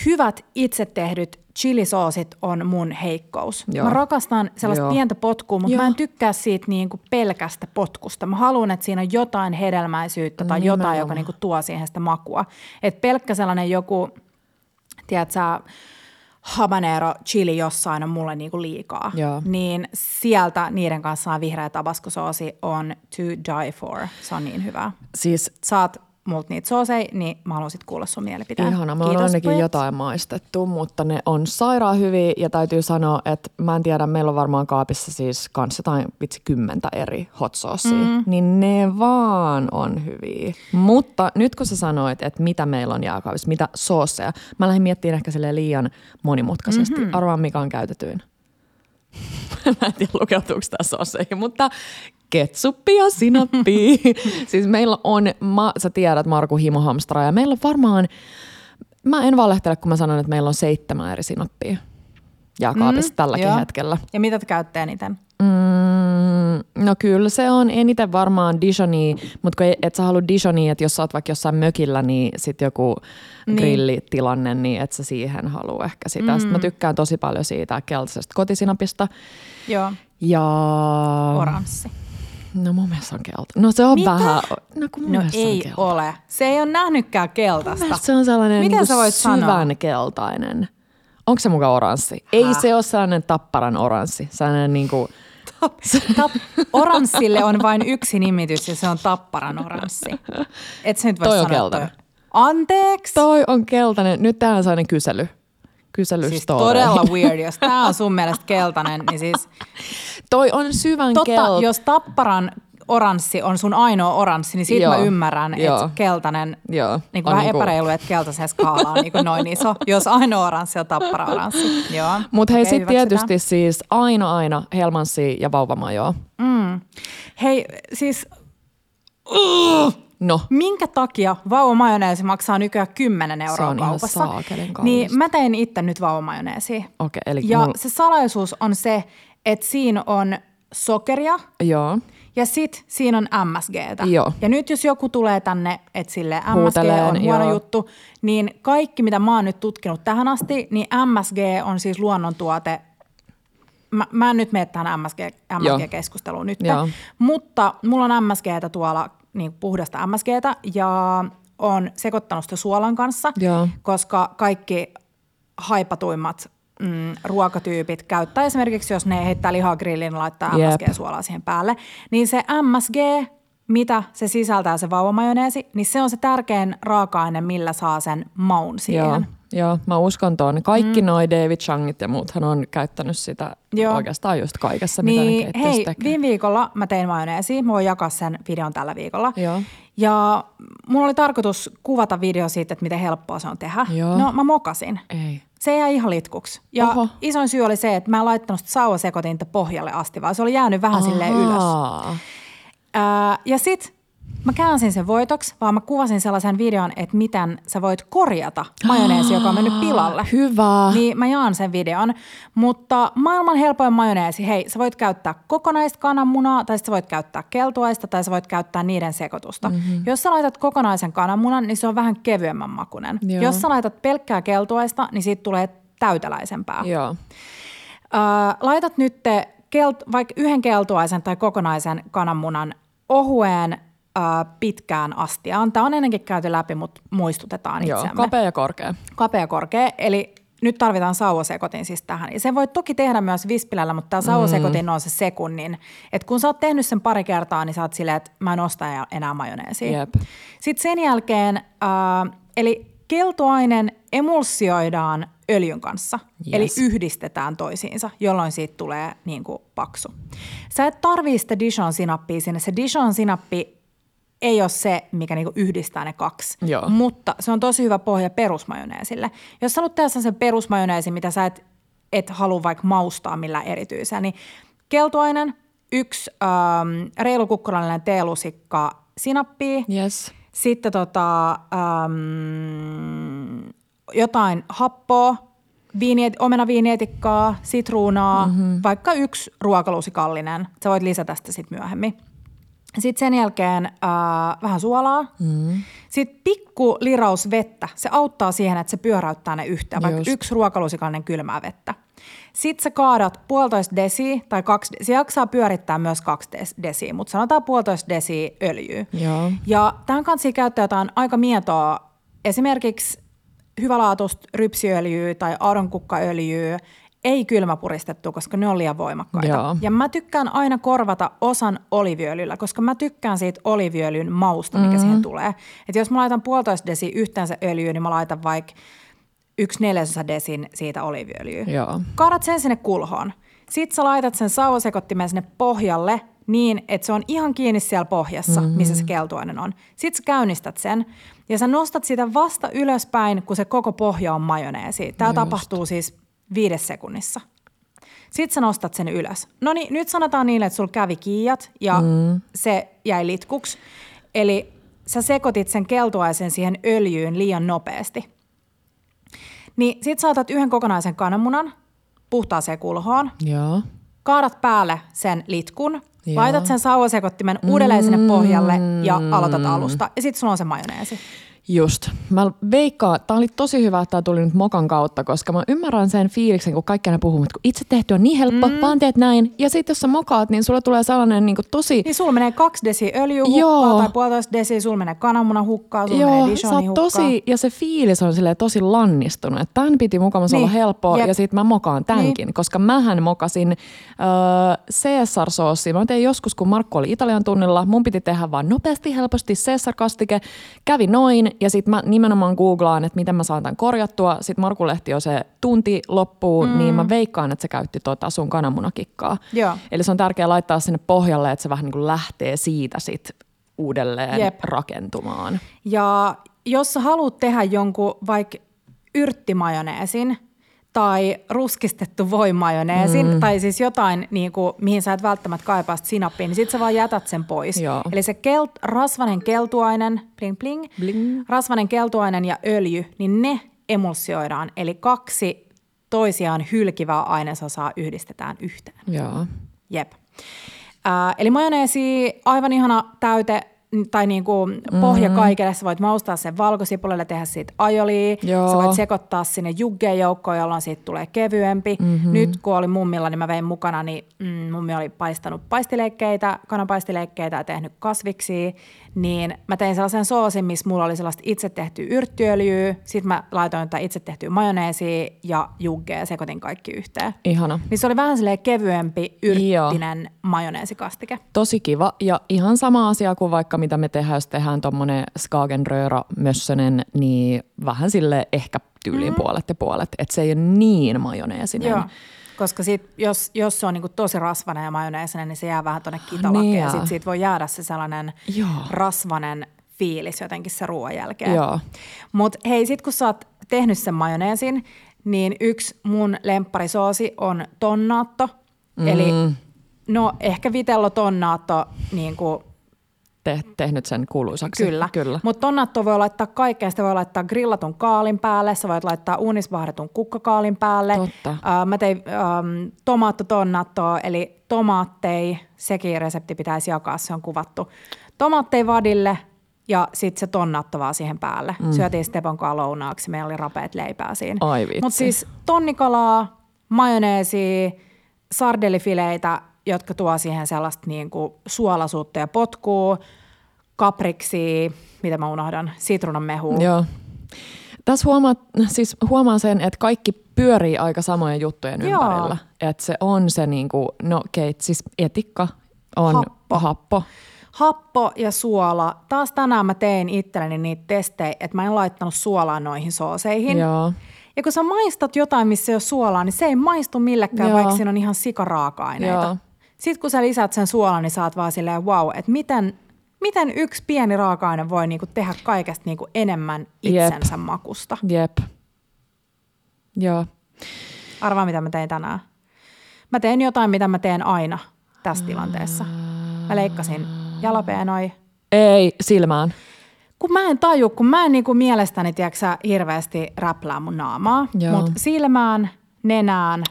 hyvät itse tehdyt chilisoosit on mun heikkous. Joo. Mä rakastan sellaista Joo. pientä potkua, mutta mä Joo. en tykkää siitä niin kuin pelkästä potkusta. Mä haluan, että siinä on jotain hedelmäisyyttä tai jotain, joka Nimenomaan. niin kuin tuo siihen sitä makua. Et pelkkä sellainen joku, tiedätkö, habanero chili jossain on mulle niinku liikaa. Joo. Niin sieltä niiden kanssa on vihreä tabaskosoosi on to die for. Se on niin hyvä. Siis Saat multa niitä sooseja, niin mä haluan sit kuulla sun mielipiteen. Ihana, mä oon ainakin pojat. jotain maistettu, mutta ne on sairaan hyviä ja täytyy sanoa, että mä en tiedä, meillä on varmaan kaapissa siis kans jotain vitsi kymmentä eri hot mm. niin ne vaan on hyviä. Mutta nyt kun sä sanoit, että mitä meillä on jääkaapissa, mitä soosseja, mä lähdin miettimään ehkä liian monimutkaisesti. Mm-hmm. Arvaan, mikä on käytetyin. mä en tiedä lukeutuuko tämä sosseihin, mutta ketsuppi ja sinappi. siis meillä on, ma, sä tiedät Marku Himo Hamstra ja meillä on varmaan, mä en valehtele kun mä sanon, että meillä on seitsemän eri sinappia jääkaapissa mm, tälläkin joo. hetkellä. Ja mitä te käytte eniten? Mm, no kyllä se on eniten varmaan Dijonia, mutta kun et sä halua Dijonia, että jos sä oot vaikka jossain mökillä, niin sit joku Niin. grillitilanne, niin et sä siihen halua ehkä sitä. Mm. Sitten mä tykkään tosi paljon siitä keltaisesta kotisinapista. Joo, Ja... oranssi. No mun mielestä se on kelta. No se on Mitä? vähän... No kun mun No se on ei kelta. ole. Se ei ole nähnytkään Mun keltaista. mielestä se on sellainen Miten niin sä voit syvän sanoa? keltainen. Onko se mukaan oranssi? Ei Häh? se ole sellainen tapparan oranssi. Sellainen niin kuin, Tap, oranssille on vain yksi nimitys ja se on tapparan oranssi. Et sä nyt voi Toi on sanoa, keltainen. Toi. Anteeksi? toi on keltainen. Nyt tehdään sellainen kysely. Kysely Siis todella weird, jos tämä on sun mielestä keltainen, niin siis Toi on syvän totta, kelta. jos tapparan oranssi on sun ainoa oranssi, niin siitä Joo, mä ymmärrän, että keltainen, Joo, niin kuin vähän niinku- epäreilu, että keltaisen skaala on niin kuin noin iso, jos ainoa oranssi on tappara oranssi. Mutta hei, Okei, sitten tietysti siis aina aina helmanssi ja vauvamajoa. Hei, siis No, minkä takia vauvamajoneesi maksaa nykyään 10 euroa Se on kaupassa? Niin mä tein itse nyt vauvamajoneesia. okei. Eli Ja mul- se salaisuus on se, että siinä on sokeria Joo. ja sit siinä on MSGtä. Joo. Ja nyt jos joku tulee tänne, että sille MSG Huuteleen, on huono joo. juttu, niin kaikki mitä mä oon nyt tutkinut tähän asti, niin MSG on siis luonnontuote. Mä, mä en nyt mene tähän MSG. MSG-keskusteluun nyt, mutta mulla on MSGtä tuolla, niin puhdasta MSGtä ja on sekoittanut sitä suolan kanssa, Joo. koska kaikki haipatuimmat mm, ruokatyypit käyttää esimerkiksi, jos ne heittää lihaa grilliin ja laittaa Jep. MSG-suolaa siihen päälle, niin se MSG, mitä se sisältää se vauvamajoneesi, niin se on se tärkein raaka-aine, millä saa sen maun siihen. Joo, joo, mä uskon tuon. Kaikki mm. noi David Changit ja muuthan on käyttänyt sitä Joo. oikeastaan just kaikessa, mitä ne Niin hei, tekee. viime viikolla mä tein majoneesi. Mä voin jakaa sen videon tällä viikolla. Joo. Ja mulla oli tarkoitus kuvata video siitä, että miten helppoa se on tehdä. Joo. No mä mokasin. Ei. Se jäi ihan litkuksi. Ja Oho. isoin syy oli se, että mä en laittanut sitä sauvasekotinta pohjalle asti, vaan se oli jäänyt vähän silleen ylös. Ahaa. Ää, ja sit mä käänsin sen voitoksi, vaan mä kuvasin sellaisen videon, että miten sä voit korjata majoneesi, joka on mennyt pilalle. Hyvä. Niin mä jaan sen videon. Mutta maailman helpoin majoneesi, hei, sä voit käyttää kokonaista kananmunaa, tai sä voit käyttää keltuaista, tai sä voit käyttää niiden sekoitusta. Mm-hmm. Jos sä laitat kokonaisen kananmunan, niin se on vähän kevyemmän makunen. Joo. Jos sä laitat pelkkää keltuaista, niin siitä tulee täyteläisempää. Joo. Ää, laitat nyt kelt, vaikka yhden keltuaisen tai kokonaisen kananmunan ohueen pitkään astiaan. Tämä on ennenkin käyty läpi, mutta muistutetaan Joo. itseämme. Kapea ja korkea. Kapea korkea, eli nyt tarvitaan sauvasekotin siis tähän. Ja sen voit toki tehdä myös vispilällä, mutta tämä sauvasekotin on se sekunnin. Et kun sä oot tehnyt sen pari kertaa, niin sä oot silleen, että mä en osta enää majoneesia. Jep. Sitten sen jälkeen, äh, eli keltuainen emulsioidaan öljyn kanssa, Yes. eli yhdistetään toisiinsa, jolloin siitä tulee niin kuin paksu. Sä et tarvii sitä Dijon sinappia sinne. Se Dijon sinappi ei ole se, mikä niinku yhdistää ne kaksi, Joo. mutta se on tosi hyvä pohja perusmajoneesille. Jos sä haluat tehdä sen perusmajoneesin, mitä sä et, et halua vaikka maustaa millään erityisellä, niin keltuainen, yksi ähm, reilu kukkurallinen teelusikka sinappia, Yes. sitten tota, ähm, jotain happoa, viiniet, omenaviinietikkaa, sitruunaa, mm-hmm. vaikka yksi ruokalusikallinen. Sä voit lisätä sitä sitten myöhemmin. Sitten sen jälkeen äh, vähän suolaa. Mm. Sitten pikku liraus vettä. Se auttaa siihen, että se pyöräyttää ne yhteen, vaikka Just. yksi ruokalusikallinen kylmää vettä. Sitten sä kaadat puolitoista desiä tai kaksi, se jaksaa pyörittää myös kaksi des- desiä, mutta sanotaan puolitoista desiä öljyä. Joo. Ja tähän kanssa käyttää jotain aika mietoa, esimerkiksi hyvälaatuista rypsiöljyä tai auronkukkaöljyä, ei kylmäpuristettu, koska ne on liian voimakkaita. Joo. Ja mä tykkään aina korvata osan oliviöljyllä, koska mä tykkään siitä oliviöljyn mausta, mikä mm-hmm. siihen tulee. Et jos mä laitan puolitoista desi yhteensä öljyä, niin mä laitan vaikka yksi neljäsosa desin siitä oliviöljyä. Joo. Kaadat sen sinne kulhoon. Sitten sä laitat sen sauvasekottimen sinne pohjalle niin, että se on ihan kiinni siellä pohjassa, mm-hmm. missä se keltuainen on. Sitten sä käynnistät sen ja sä nostat sitä vasta ylöspäin, kun se koko pohja on majoneesi. Tämä Just. tapahtuu siis viides sekunnissa. Sitten sä nostat sen ylös. No niin, nyt sanotaan niille, että sulla kävi kiijat ja mm. se jäi litkuksi. Eli sä sekoitit sen keltuaisen siihen öljyyn liian nopeasti. Niin sit sä otat yhden kokonaisen kananmunan puhtaaseen kulhoon, Joo. kaadat päälle sen litkun, Joo. laitat sen sauvasekottimen uudelleen sinne pohjalle ja aloitat alusta. Ja sitten sulla on se majoneesi. Just. Mä veikkaan, tää oli tosi hyvä, että tää tuli nyt mokan kautta, koska mä ymmärrän sen fiiliksen, kun kaikki aina puhuu, että kun itse tehty on niin helppo, mm. vaan teet näin. Ja sitten jos sä mokaat, niin sulla tulee sellainen niin tosi... Niin sulla menee kaksi desi öljyä hukkaa tai puolitoista desi, sulla menee kananmuna hukkaa, sulla menee Joo, sä Dijoni oot hukkaa. tosi, ja se fiilis on silleen tosi lannistunut. Että Tämän piti mukamas Niin, olla helppoa, jep. ja sitten mä mokaan tämänkin, Niin. koska mähän mokasin äh, Caesar-soossia. Mä tein joskus, kun Markku oli Italian tunnilla, mun piti tehdä vaan nopeasti, helposti Caesar-kastike. Kävi noin, ja sitten mä nimenomaan googlaan, että miten mä saan tämän korjattua. Sitten Markku lehti jo se tunti loppuu, mm. niin mä veikkaan, että se käytti tota sun kananmunakikkaa. Joo. Eli se on tärkeää laittaa sinne pohjalle, että se vähän niin kuin lähtee siitä sit uudelleen Jep. rakentumaan. Ja jos sä haluat tehdä jonkun vaikka yrttimajoneesin tai ruskistettu voimajoneesin, mm. tai siis jotain, niin kuin, mihin sä et välttämättä kaipaa sitä sinappia, niin sit sä vaan jätät sen pois. Joo. Eli se kelt, rasvanen keltuainen, bling bling, Bling. rasvanen keltuainen ja öljy, niin ne emulsioidaan. Eli kaksi toisiaan hylkivää ainesosaa yhdistetään yhteen. Joo. Jep. Ää, eli majoneesi, aivan ihana täyte tai niinku pohja mm-hmm. kaikelle. Sä voit maustaa sen valkosipulille, tehdä siitä ajolia. Joo. Sä voit sekoittaa sinne juggeen joukkoon, jolloin siitä tulee kevyempi. Mm-hmm. Nyt kun oli mummilla, niin mä vein mukana, niin mm, mummi oli paistanut paistileikkeitä, kananpaistileikkeitä ja tehnyt kasviksi. Niin mä tein sellaisen soosin, missä mulla oli sellaista itse tehtyä yrttiöljyä. Sitten mä laitoin tätä itse tehtyä majoneesia ja juggea ja sekoitin kaikki yhteen. Ihana. Niin se oli vähän silleen kevyempi, yrttinen majoneesikastike. Tosi kiva. Ja ihan sama asia kuin vaikka mitä me tehdään, jos tehdään tuommoinen Skagenröra mössönen, niin vähän sille ehkä tyyliin mm. puolet ja puolet. Että se ei ole niin majoneesinen. Joo. Koska sit, jos, jos se on niinku tosi rasvainen ja majoneesinen, niin se jää vähän tuonne kitalakkeen. Niin ja jää. sit siitä voi jäädä se sellainen Joo. rasvanen fiilis jotenkin se ruoan jälkeen. Mutta hei, sit kun sä oot tehnyt sen majoneesin, niin yksi mun lempparisoosi on tonnaatto. Mm. Eli no ehkä vitello tonnaatto niin kuin Te, tehnyt sen kuuluisaksi. Kyllä. Kyllä. Mutta tonnatto voi laittaa kaikkea. Sitä voi laittaa grillatun kaalin päälle, sä voit laittaa uunisvahdetun kukkakaalin päälle. Totta. Uh, mä tein um, tomaatto-tonnattoa, eli tomaattei, sekin resepti pitäisi jakaa, se on kuvattu. Tomaattei vadille ja sitten se tonnatto vaan siihen päälle. Mm. Syötiin Stepon kanssa lounaaksi, meillä oli rapeat leipää siinä. Ai. Mutta siis tonnikalaa, majoneesia, sardelifileitä, jotka tuo siihen sellaista niin kuin suolaisuutta ja potkua, kapriksi, mitä mä unohdan, sitruunanmehua. Joo. Tässä huomaa, siis huomaa sen, että kaikki pyörii aika samojen juttujen Joo. ympärillä. Että se on se niinku, no keit, siis etikka on Happo. happo. Happo ja suola. Taas tänään mä tein itselleni niitä testejä, että mä en laittanut suolaa noihin sooseihin. Joo. Ja kun sä maistat jotain, missä ei ole suolaa, niin se ei maistu millekään, Joo. vaikka siinä on ihan sikaraaka-aineita. Joo. Sitten kun sä lisät sen suolan, niin oot vaan silleen, wow, että miten, miten yksi pieni raaka-aine voi niinku tehdä kaikesta niinku enemmän Jep. itsensä makusta. Jep. Joo. Arvaa, mitä mä tein tänään. Mä teen jotain, mitä mä teen aina tässä tilanteessa. Mä leikkasin jalapeenoja. Ei, silmään. Kun mä en taju, kun mä en niinku mielestäni, tiedätkö, hirveästi räplää mun naamaa, mutta silmään, nenään,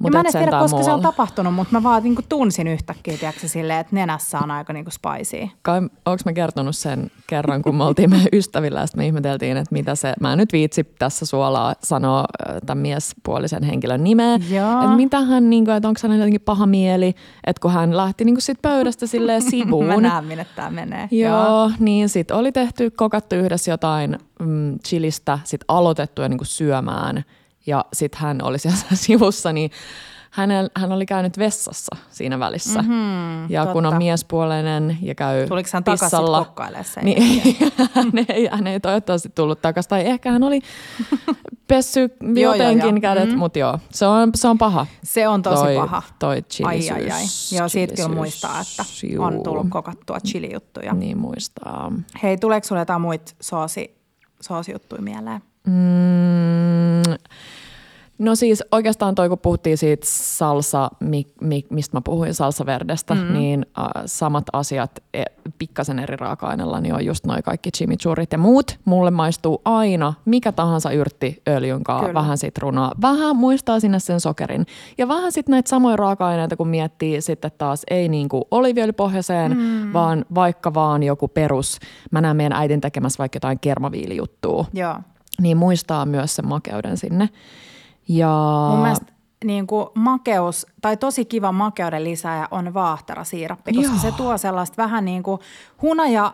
Mut ja mä en tiedä, koska se on muualla. tapahtunut, mutta mä vaan niinku tunsin yhtäkkiä, tiedätkö, silleen, että nenässä on aika niinku spicy. Kai, onko mä kertonut sen kerran, kun me oltiin meidän ystävillä ja me ihmeteltiin, että mitä se, mä en nyt viitsi tässä suolaa sanoa tämän miespuolisen henkilön nimeä, Joo. että mitä hän, niin kuin, että onko hänellä jotenkin paha mieli, että kun hän lähti niin kuin sit pöydästä silleen sivuun. Mä näen, minne tämä menee. Joo, niin sitten oli tehty, kokattu yhdessä jotain mm, chilistä, sitten aloitettu jo niinku syömään ja sitten hän oli siellä sivussa, niin hänel, hän oli käynyt vessassa siinä välissä. Mm-hmm, ja kun on totta. miespuolinen ja käy Tuliko hän pissalla, sen niin hän, ei, hän ei toivottavasti tullut takaisin. Tai ehkä hän oli pessy joo, jotenkin joo. kädet, Mm. mutta joo, se on, se on paha. Se on tosi toi, paha. Toi Ai, chilisyys. ai, ai. Joo, siitä kyllä muistaa, että juu. on tullut kokattua chili-juttuja. Niin muistaa. Hei, tuleeko sulle jotain muita soosi, soosijuttuja mieleen? Mm, no siis oikeastaan toi, kun puhuttiin siitä salsa, mi, mi, mistä mä puhuin, salsaverdestä, mm. niin äh, samat asiat e, pikkasen eri raaka-aineella, niin on just noi kaikki chimichurit ja muut. Mulle maistuu aina mikä tahansa yrtti öljyn kanssa, Kyllä. vähän sitruunaa, vähän muistaa sinne sen sokerin. Ja vähän sitten näitä samoja raaka-aineita, kun miettii sitten taas ei niin kuin oliviöljypohjaiseen, mm. vaan vaikka vaan joku perus. Mä näen meidän äitin tekemässä vaikka jotain kermaviilijuttua Joo. Niin muistaa myös sen makeuden sinne. Ja Mun mielestä niin kuin makeus, tai tosi kiva makeuden lisääjä on vaahterasiirappi, koska Joo. se tuo sellaista vähän niin kuin hunaja,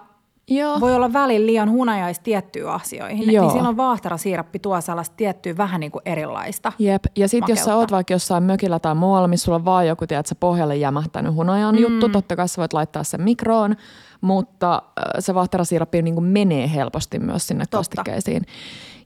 Joo. voi olla välillä liian hunajais tiettyyn asioihin, Joo. niin silloin vaahterasiirappi tuo sellaista tiettyä vähän niin kuin erilaista. Jep. Ja sitten jos sä oot vaikka jossain mökillä tai muualla, missä sulla on vaan joku, tiedät, sä pohjalle jämähtänyt hunajan mm. juttu, totta kai sä voit laittaa sen mikroon, mutta äh, se vaahterasiirappi niin kuin menee helposti myös sinne Totta. kastikkeisiin.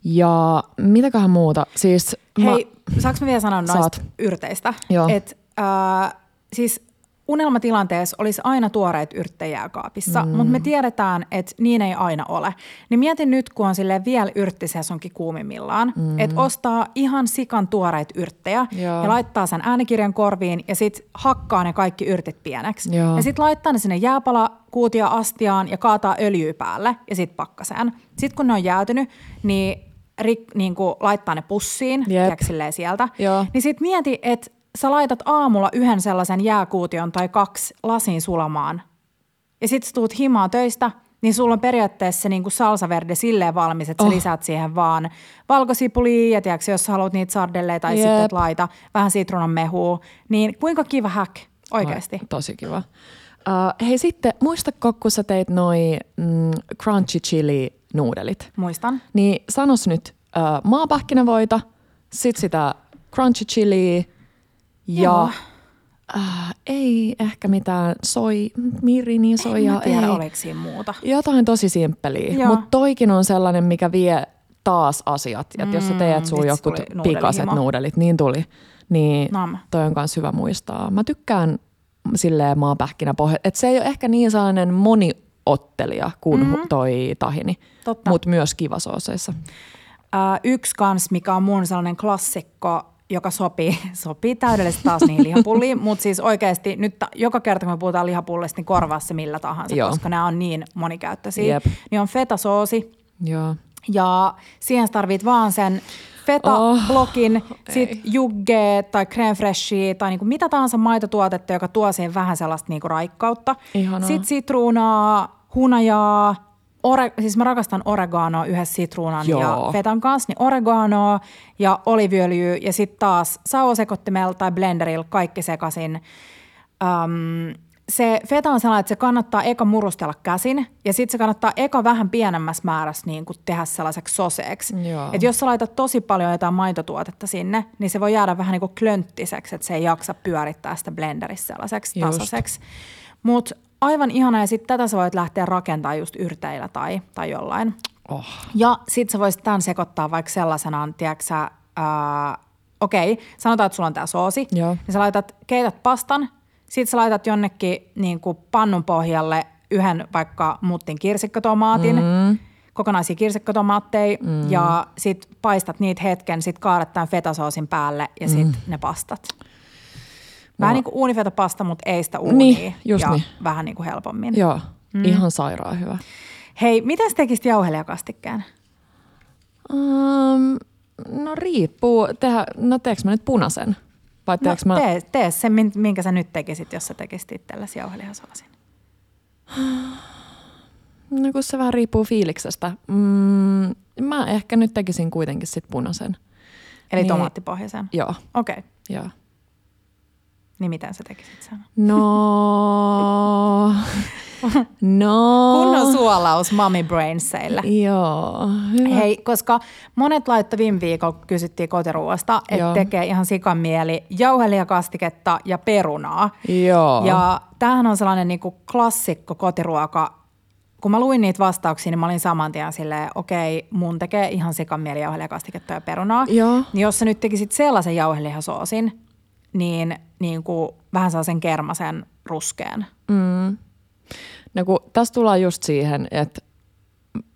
Ja mitäköhän muuta? Siis Hei, saanko mä vielä sanoa noista Saat. yrteistä? Joo. Et, äh, siis unelmatilanteessa olisi aina tuoreet yrttejä jääkaapissa, mm. mutta me tiedetään, että niin ei aina ole. Niin mietin nyt, kun on sille vielä yrttisesonkin kuumimmillaan, mm. että ostaa ihan sikan tuoreita yrttejä Joo. ja laittaa sen äänikirjan korviin ja sitten hakkaa ne kaikki yrtit pieneksi. Joo. Ja sitten laittaa ne sinne jääpalakuutia astiaan ja kaataa öljyä päälle ja sitten pakkaseen. Sitten kun ne on jäätynyt, niin, rik, niin kuin laittaa ne pussiin, Jep. tiedätkö, silleen sieltä. Joo. Niin sitten mieti, että sä laitat aamulla yhden sellaisen jääkuution tai kaksi lasiin sulamaan. Ja sitten sä tuut himaa töistä, niin sulla on periaatteessa se niinku salsaverde silleen valmis, että sä Oh. lisäät siihen vaan valkosipulia ja tiedätkö, jos sä haluat niitä sardelleja tai Jep. sitten et laita vähän sitruunan mehua. Niin kuinka kiva hack oikeasti. Ai, tosi kiva. Uh, hei sitten, muistatko, kun sä teit noi mm, crunchy chili nuudelit? Muistan. Niin sanos nyt uh, maapähkinävoita, sit sitä crunchy chiliä ja Joo. uh, ei ehkä mitään soi, mirini, En soijaa, mä tiedä, ei. oliko siinä muuta. Jotain tosi simppeliä, mutta toikin on sellainen, mikä vie taas asiat. Mm, jos sä teet sun nuudelihimo. pikaset nuudelit, niin tuli. Niin Nam. toi on myös hyvä muistaa. Mä tykkään silleen maapähkinäpohja. Että se ei ole ehkä niin sellainen moniottelija kuin mm-hmm. toi tahini, mutta myös kiva sooseissa. Äh, yksi kans, mikä on mun sellainen klassikko, joka sopii, sopii täydellisesti taas niihin lihapulliin, mutta siis oikeasti nyt ta- joka kerta kun me puhutaan lihapullista, niin korvaa se millä tahansa, Joo. koska nämä on niin monikäyttöisiä. Jep. Niin on fetasoosi Joo. ja siihen tarvit vaan sen Oh, feta-blokin, sit jugge tai crème freshia tai niinku mitä tahansa maitotuotetta, joka tuo siihen vähän sellaista niinku raikkautta. Ihanaa. Sitten sitruunaa, hunajaa, ore, siis mä rakastan oreganoa yhdessä sitruunan Joo. ja fetan kanssa, niin oreganoa ja oliviöljyä ja sitten taas sauvasekottimella tai blenderilla kaikki sekaisin. Öm, se feta on sellainen, että se kannattaa eka murustella käsin ja sitten se kannattaa eka vähän pienemmässä määrässä niin kuin tehdä sellaiseksi soseeksi. Et jos sä laitat tosi paljon jotain maitotuotetta sinne, niin se voi jäädä vähän niin kuin klönttiseksi, että se ei jaksa pyörittää sitä blenderissä sellaiseksi Just. tasaiseksi. Mutta aivan ihana ja sitten tätä sä voit lähteä rakentamaan just yrteillä tai, tai jollain. Oh. Ja sit sä voisit tämän sekoittaa vaikka sellaisenaan, tiedätkö sä, ää, okei, sanotaan, että sulla on tää soosi, Joo. niin sä laitat, keität pastan, sit sä laitat jonnekin niin kuin pannun pohjalle yhden vaikka muttin kirsikkatomaatin, mm. kokonaisia kirsikkotomaatteja mm. ja sit paistat niitä hetken, sit kaadat tämän fetasoosin päälle ja sit mm. ne pastat. Vähän niin kuin uunifetapasta, mutta ei sitä uunia. Niin, just ja niin. vähän niin kuin helpommin. Joo, mm. ihan sairaan hyvä. Hei, miten sä tekisit jauhelijakastikkeen? Um, no riippuu. Tehdä, no teekö mä nyt punaisen? Vai No, mä... tee, tee se, min- minkä sä nyt tekisit, jos sä tekisit itsellesi jauhelihasoosin. No kun se vähän riippuu fiiliksestä. Mm, mä ehkä nyt tekisin kuitenkin sit punaisen. Eli Niin. tomaattipohjaisen. Joo, Okei, okay. joo. Niin miten sä tekisit sen? No... no... Kunnon suolaus Mami Brainseille. Joo, hyvä. Hei, koska monet laittoi viime viikolla, kysyttiin kotiruoasta, että tekee ihan sikan mieli jauhelihakastiketta ja perunaa. Joo. Ja tämähän on sellainen niin kuin klassikko kotiruoka. Kun mä luin niitä vastauksia, niin mä olin saman tien silleen, okei, mun tekee ihan sikan mieli ja perunaa. Joo. Niin jos sä nyt tekisit sellaisen jauhelihasoosin, niin, niin kuin vähän sellaisen kermasen ruskean. No kun tässä tullaan just siihen, että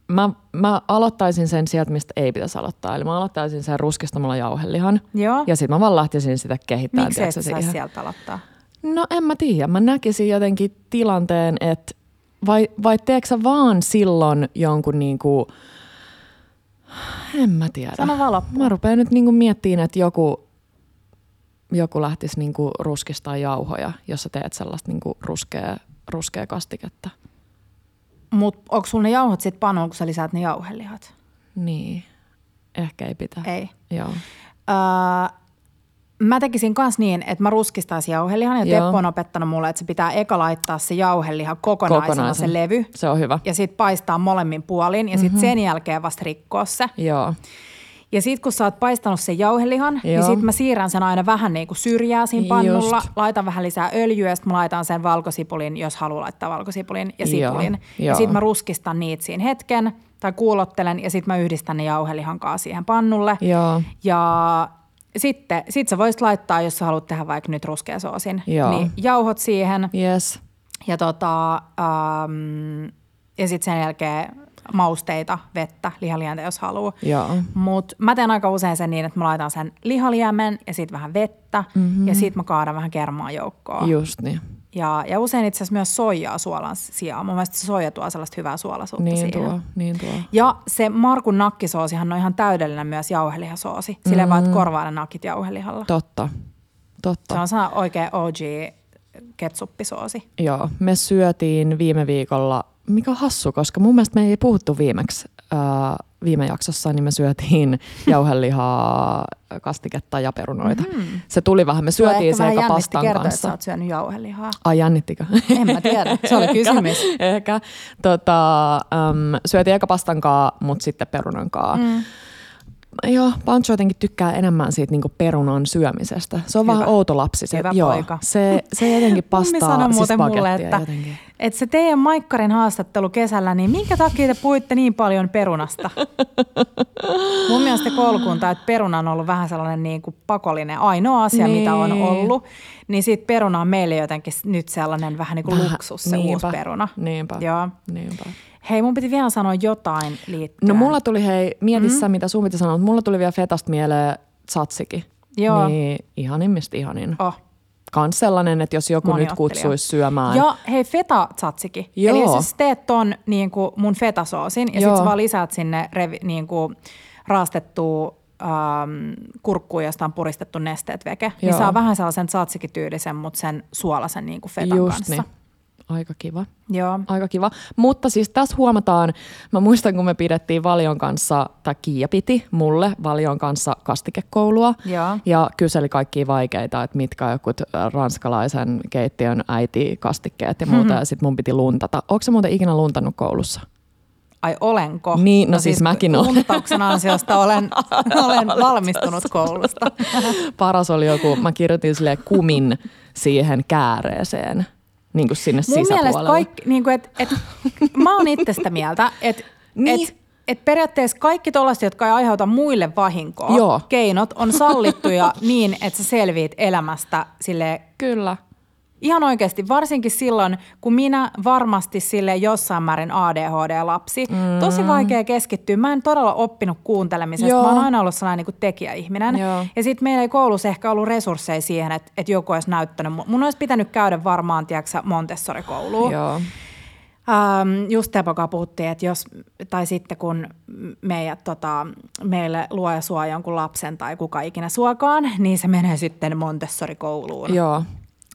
mä, mä aloittaisin sen sieltä, mistä ei pitäisi aloittaa. Eli mä aloittaisin sen ruskistamalla jauhelihan. Joo. Ja sitten mä vaan lähtisin sitä kehittämään. Miksi et sä saisi sieltä aloittaa? No en mä tiedä. Mä näkisin jotenkin tilanteen, että vai, vai teekö sä vaan silloin jonkun niinku, en mä tiedä. Sano vaan loppuun. Mä rupean nyt niinku miettimään, että joku, joku lähtisi niinku ruskistaa jauhoja, jos sä teet sellaista niinku ruskea, ruskea kastiketta. Mutta onko sulla ne jauhot sitten panoon, kun sä lisäät ne jauhelihat? Niin, ehkä ei pitää. Ei. Joo. Öö, mä tekisin kans niin, että mä ruskistaisin jauhelihan ja Joo. Teppo on opettanut mulle, että se pitää eka laittaa se jauheliha kokonaisena Kokonaisen. se levy Se on hyvä. ja sitten paistaa molemmin puolin ja sitten sen jälkeen vasta rikkoa se. Joo. Ja sitten kun sä oot paistanut sen jauhelihan, niin Joo. sitten mä siirrän sen aina vähän niin kuin syrjää siinä pannulla. Just. Laitan vähän lisää öljyä ja sitten mä laitan sen valkosipulin, jos haluaa laittaa valkosipulin ja Joo, sipulin. Ja joo. sitten mä ruskistan niitä siinä hetken tai kuulottelen ja sitten mä yhdistän ne jauhelihan kanssa siihen pannulle. Joo. Ja sitten sit sä voisit laittaa, jos sä haluat tehdä vaikka nyt ruskeasoosin, Joo. niin jauhot siihen Yes. ja, tota, ähm, ja sitten sen jälkeen mausteita, vettä, lihalientä jos haluaa. Joo. Mutta mä teen aika usein sen niin, että mä laitan sen lihaliemen ja sitten vähän vettä mm-hmm. ja sitten mä kaadan vähän kermaa joukkoon. Just niin. Ja, ja usein itse asiassa myös soijaa suolan sijaan. Mun mielestä se soija tuo sellaista hyvää suolaisuutta Niin siihen. tuo, niin tuo. Ja se Markun nakkisoosihan on ihan täydellinen myös jauhelihasoosi. Silleen vaan, että korvaa ne nakit jauhelihalla. Totta. Totta. Se on sana oikein OG ketsuppisoosi. Joo, me syötiin viime viikolla, mikä on hassu, koska mun mielestä me ei puhuttu viimeksi ää, viime jaksossa, niin me syötiin jauhelihaa, kastiketta ja perunoita. Mm-hmm. Se tuli vähän, me syötiin se eka pastan kertoa, että kanssa. sä oot syönyt jauhelihaa. Ai jännittikö? En mä tiedä, se oli kysymys. ehkä, ehkä. Tota, äm, syötiin eka pastan kaa, mutta sitten perunan kaa. Mm. Joo, Pancho jotenkin tykkää enemmän siitä niinku perunan syömisestä. Se on Hyvä. vähän outo lapsi. Se, Hyvä joo, poika. Se, se jotenkin pastaa sanoi siis muuten mulle, bagettia että, jotenkin. että se teidän Maikkarin haastattelu kesällä, niin minkä takia te puhuitte niin paljon perunasta? Mun mielestä koulukunta, että peruna on ollut vähän sellainen niin kuin pakollinen ainoa asia, niin. mitä on Niin. ollut. Niin siitä peruna on meille jotenkin nyt sellainen vähän niin kuin luksus, se niinpä, uusi peruna. Niinpä, Joo. niinpä. Hei, mun piti vielä sanoa jotain liittyen. No mulla tuli, hei, mieti mm. mitä sun piti sanoa, mutta mulla tuli vielä fetasta mieleen tzatziki. Joo. Niin ihanimmista ihanin. Oh. Kans sellainen, että jos joku Moni nyt kutsuisi syömään. Ja hei, feta tzatziki. Joo. Eli sä teet ton niin kuin mun fetasoosin ja Joo. sit sä vaan lisäät sinne revi, niin kuin raastettua ähm, kurkkuun, josta on puristettu nesteet veke, niin Joo. saa vähän sellaisen tzatziki-tyylisen, mutta sen suolasen niin kuin fetan Just kanssa. niin. Aika kiva. Joo. Aika kiva. Mutta siis tässä huomataan, mä muistan kun me pidettiin Valion kanssa, tai Kiia piti mulle Valion kanssa kastikekoulua. Joo. Ja kyseli kaikkia vaikeita, että mitkä on jokut äh, ranskalaisen keittiön äiti kastikkeet ja muuta. Ja sitten mun piti luntata. Onko se muuten ikinä luntannut koulussa? Ai olenko? Niin, no siis mäkin olen. Luntauksen ansiosta olen, olen valmistunut koulusta. Paras oli joku, mä kirjoitin sille kumin siihen kääreeseen, niin kuin sinne Mun mielestä sisäpuolelle. kaikki, niin kuin, et, et, mä oon itse sitä mieltä, että Niin. et, et periaatteessa kaikki tollaiset, jotka ei aiheuta muille vahinkoa, Joo. keinot on sallittuja niin, että sä selviit elämästä sille Kyllä. Ihan oikeasti, varsinkin silloin, kun minä varmasti sille jossain määrin ADHD-lapsi, mm. tosi vaikea keskittyä. Mä en todella oppinut kuuntelemisesta. Joo. Mä oon aina ollut sellainen niin tekijäihminen. Joo. Ja sitten meillä ei koulussa ehkä ollut resursseja siihen, että, että joku olisi näyttänyt. Mun olisi pitänyt käydä varmaan, tiedätkö, Montessori-kouluun. Joo. Ähm, just Tepoka puhuttiin, että jos, tai sitten kun meidät, tota, meille luoja suo jonkun lapsen tai kuka ikinä suokaan, niin se menee sitten Montessori-kouluun. Joo.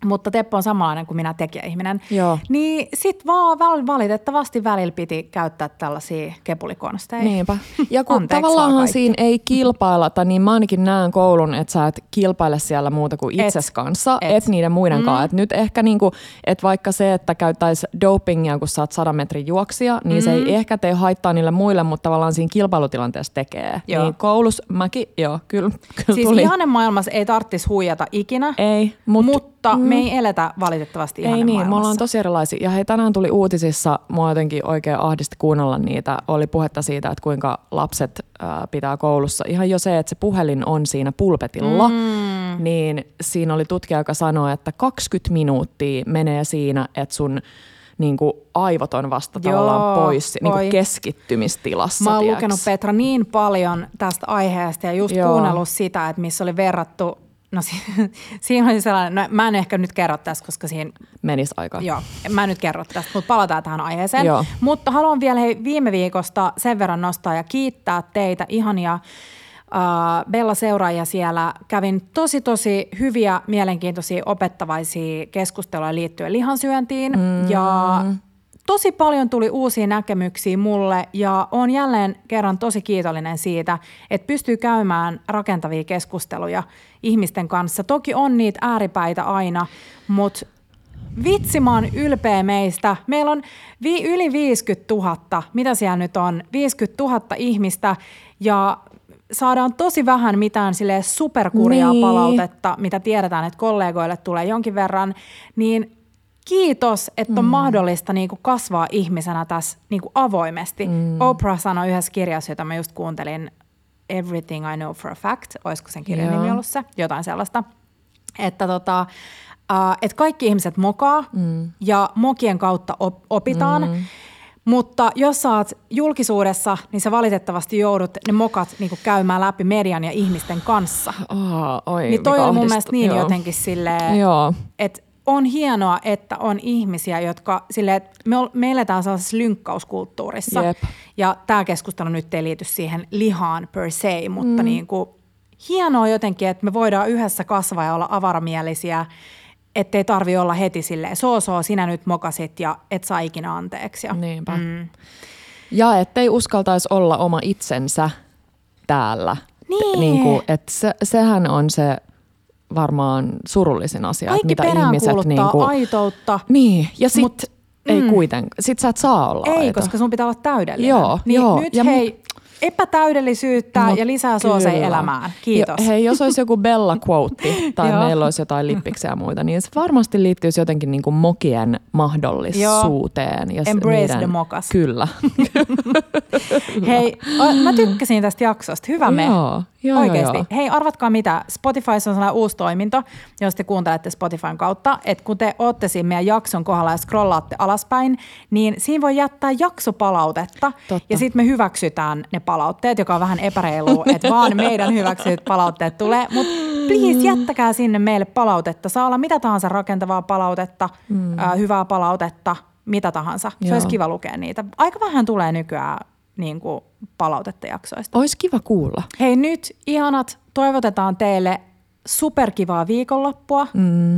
Mutta Teppo on samanlainen kuin minä tekijäihminen. Joo. Niin sit vaan valitettavasti välillä piti käyttää tällaisia kepulikonsteja. Niinpä. Ja kun tavallaan siinä ei kilpailata, niin mä ainakin näen koulun, että sä et kilpaile siellä muuta kuin itses et, kanssa, et, et niiden muiden mm. kanssa. Et nyt ehkä niinku, että vaikka se, että käyttäisi dopingia, kun sä oot sadan metrin juoksija, niin mm. se ei mm. ehkä tee haittaa niille muille, mutta tavallaan siinä kilpailutilanteessa tekee. Joo. Niin koulus mäkin, joo, kyllä, kyllä Siis tuli. ihanen maailmassa ei tarvitsisi huijata ikinä. Ei, mutta... Mutta mm. me ei eletä valitettavasti ihan Ei niin, me ollaan tosi erilaisia. Ja hei, tänään tuli uutisissa, mua jotenkin oikein ahdisti kuunnella niitä. Oli puhetta siitä, että kuinka lapset äh, pitää koulussa. Ihan jo se, että se puhelin on siinä pulpetilla. Mm. Niin siinä oli tutkija, joka sanoi, että 20 minuuttia menee siinä, että sun niin kuin aivot on vasta Joo, tavallaan pois niin kuin keskittymistilassa. Mä oon lukenut Petra niin paljon tästä aiheesta ja just Joo. kuunnellut sitä, että missä oli verrattu No si- siinä oli sellainen, no mä en ehkä nyt kerro tästä, koska siinä... Menisi aika. Joo, mä en nyt kerro tästä, mutta palataan tähän aiheeseen. Joo. Mutta haluan vielä hei, viime viikosta sen verran nostaa ja kiittää teitä ihania Uh, Bella-seuraajia siellä. Kävin tosi tosi hyviä, mielenkiintoisia, opettavaisia keskusteluja liittyen lihansyöntiin. Mm. Ja tosi paljon tuli uusia näkemyksiä mulle ja on jälleen kerran tosi kiitollinen siitä, että pystyy käymään rakentavia keskusteluja ihmisten kanssa. Toki on niitä ääripäitä aina, mutta vitsi mä oon ylpeä meistä. Meillä on vi- yli 50 000, mitä siellä nyt on, 50 000 ihmistä ja saadaan tosi vähän mitään sille superkurjaa niin. palautetta, mitä tiedetään, että kollegoille tulee jonkin verran, niin kiitos, että on mm. mahdollista niin kuin kasvaa ihmisenä tässä niin kuin avoimesti. Mm. Oprah sanoi yhdessä kirjassa, jota mä just kuuntelin, Everything I Know for a Fact, olisiko sen kirjan nimi ollut se, jotain sellaista, että tota, uh, että kaikki ihmiset mokaa mm. ja mokien kautta op- opitaan. Mm. Mutta jos sä oot julkisuudessa, niin sä valitettavasti joudut ne mokat niin käymään läpi median ja ihmisten kanssa. Oh, oi, niin toi on mun mielestä niin Joo. jotenkin silleen, että on hienoa, että on ihmisiä, jotka sille, että me, me eletään sellaisessa lynkkauskulttuurissa. Jep. Ja tämä keskustelu nyt ei liity siihen lihaan per se, mutta mm. niin kuin, hienoa jotenkin, että me voidaan yhdessä kasvaa ja olla avaramielisiä, ettei tarvi olla heti silleen, soo soo, sinä nyt mokasit ja et saa ikinä anteeksi. Ja, Niinpä. Mm. Ja ettei uskaltaisi olla oma itsensä täällä. Niin. niin kuin, että se, sehän on se varmaan surullisin asia, Kaikki mitä ihmiset... Niin kuin, aitoutta. Niin, ja sitten ei mm. kuitenkaan. Sit sä et saa olla Ei, aito. koska sun pitää olla täydellinen. Joo, niin joo. Nyt ja hei, epätäydellisyyttä Mut ja lisää suosei elämään. Kiitos. Jo, hei, jos olisi joku Bella quote tai meillä olisi jotain lippiksiä ja muita, niin se varmasti liittyisi jotenkin niin kuin mokien mahdollisuuteen. Ja Embrace niiden, the mokas. Kyllä. hei, mä tykkäsin tästä jaksosta. Hyvä me. Joo, joo, Oikeasti. Joo, Hei, arvatkaa mitä. Spotify on sellainen uusi toiminto, jos te kuuntelette Spotifyn kautta, että kun te ootte siinä meidän jakson kohdalla ja scrollaatte alaspäin, niin siinä voi jättää jaksopalautetta Totta. ja sitten me hyväksytään ne palautteet, joka on vähän epäreilu, että vaan meidän hyväksytyt palautteet tulee. Mutta please jättäkää sinne meille palautetta. Saa olla mitä tahansa rakentavaa palautetta, mm. äh, hyvää palautetta, mitä tahansa. Se Joo. olisi kiva lukea niitä. Aika vähän tulee nykyään niin kuin palautetta jaksoista. Olisi kiva kuulla. Hei nyt, ihanat, toivotetaan teille superkivaa viikonloppua. Mm.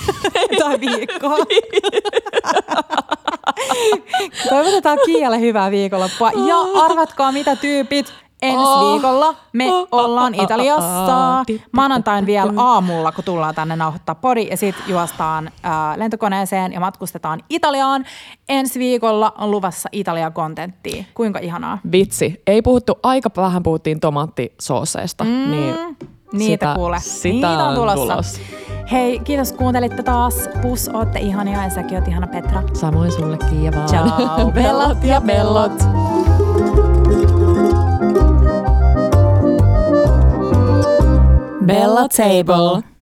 tai viikkoa. Toivotetaan Kiialle hyvää viikonloppua. Ja arvatkaa mitä tyypit, ensi oh. viikolla me ollaan Italiassa. Maanantain vielä aamulla, kun tullaan tänne nauhoittaa podi ja sitten juostaan äh, lentokoneeseen ja matkustetaan Italiaan. Ensi viikolla on luvassa Italia-kontenttia. Kuinka ihanaa? Vitsi. Ei puhuttu, aika vähän puhuttiin tomaattisooseista. Mm. Niin Niitä sitä, kuule. Sitä Niitä on tulossa. tulossa. Hei, kiitos kuuntelitte taas. Pus, ootte ihania ja säkin oot ihana Petra. Samoin sullekin ja vaan. Ciao, bellot ja bellot. Bella Table.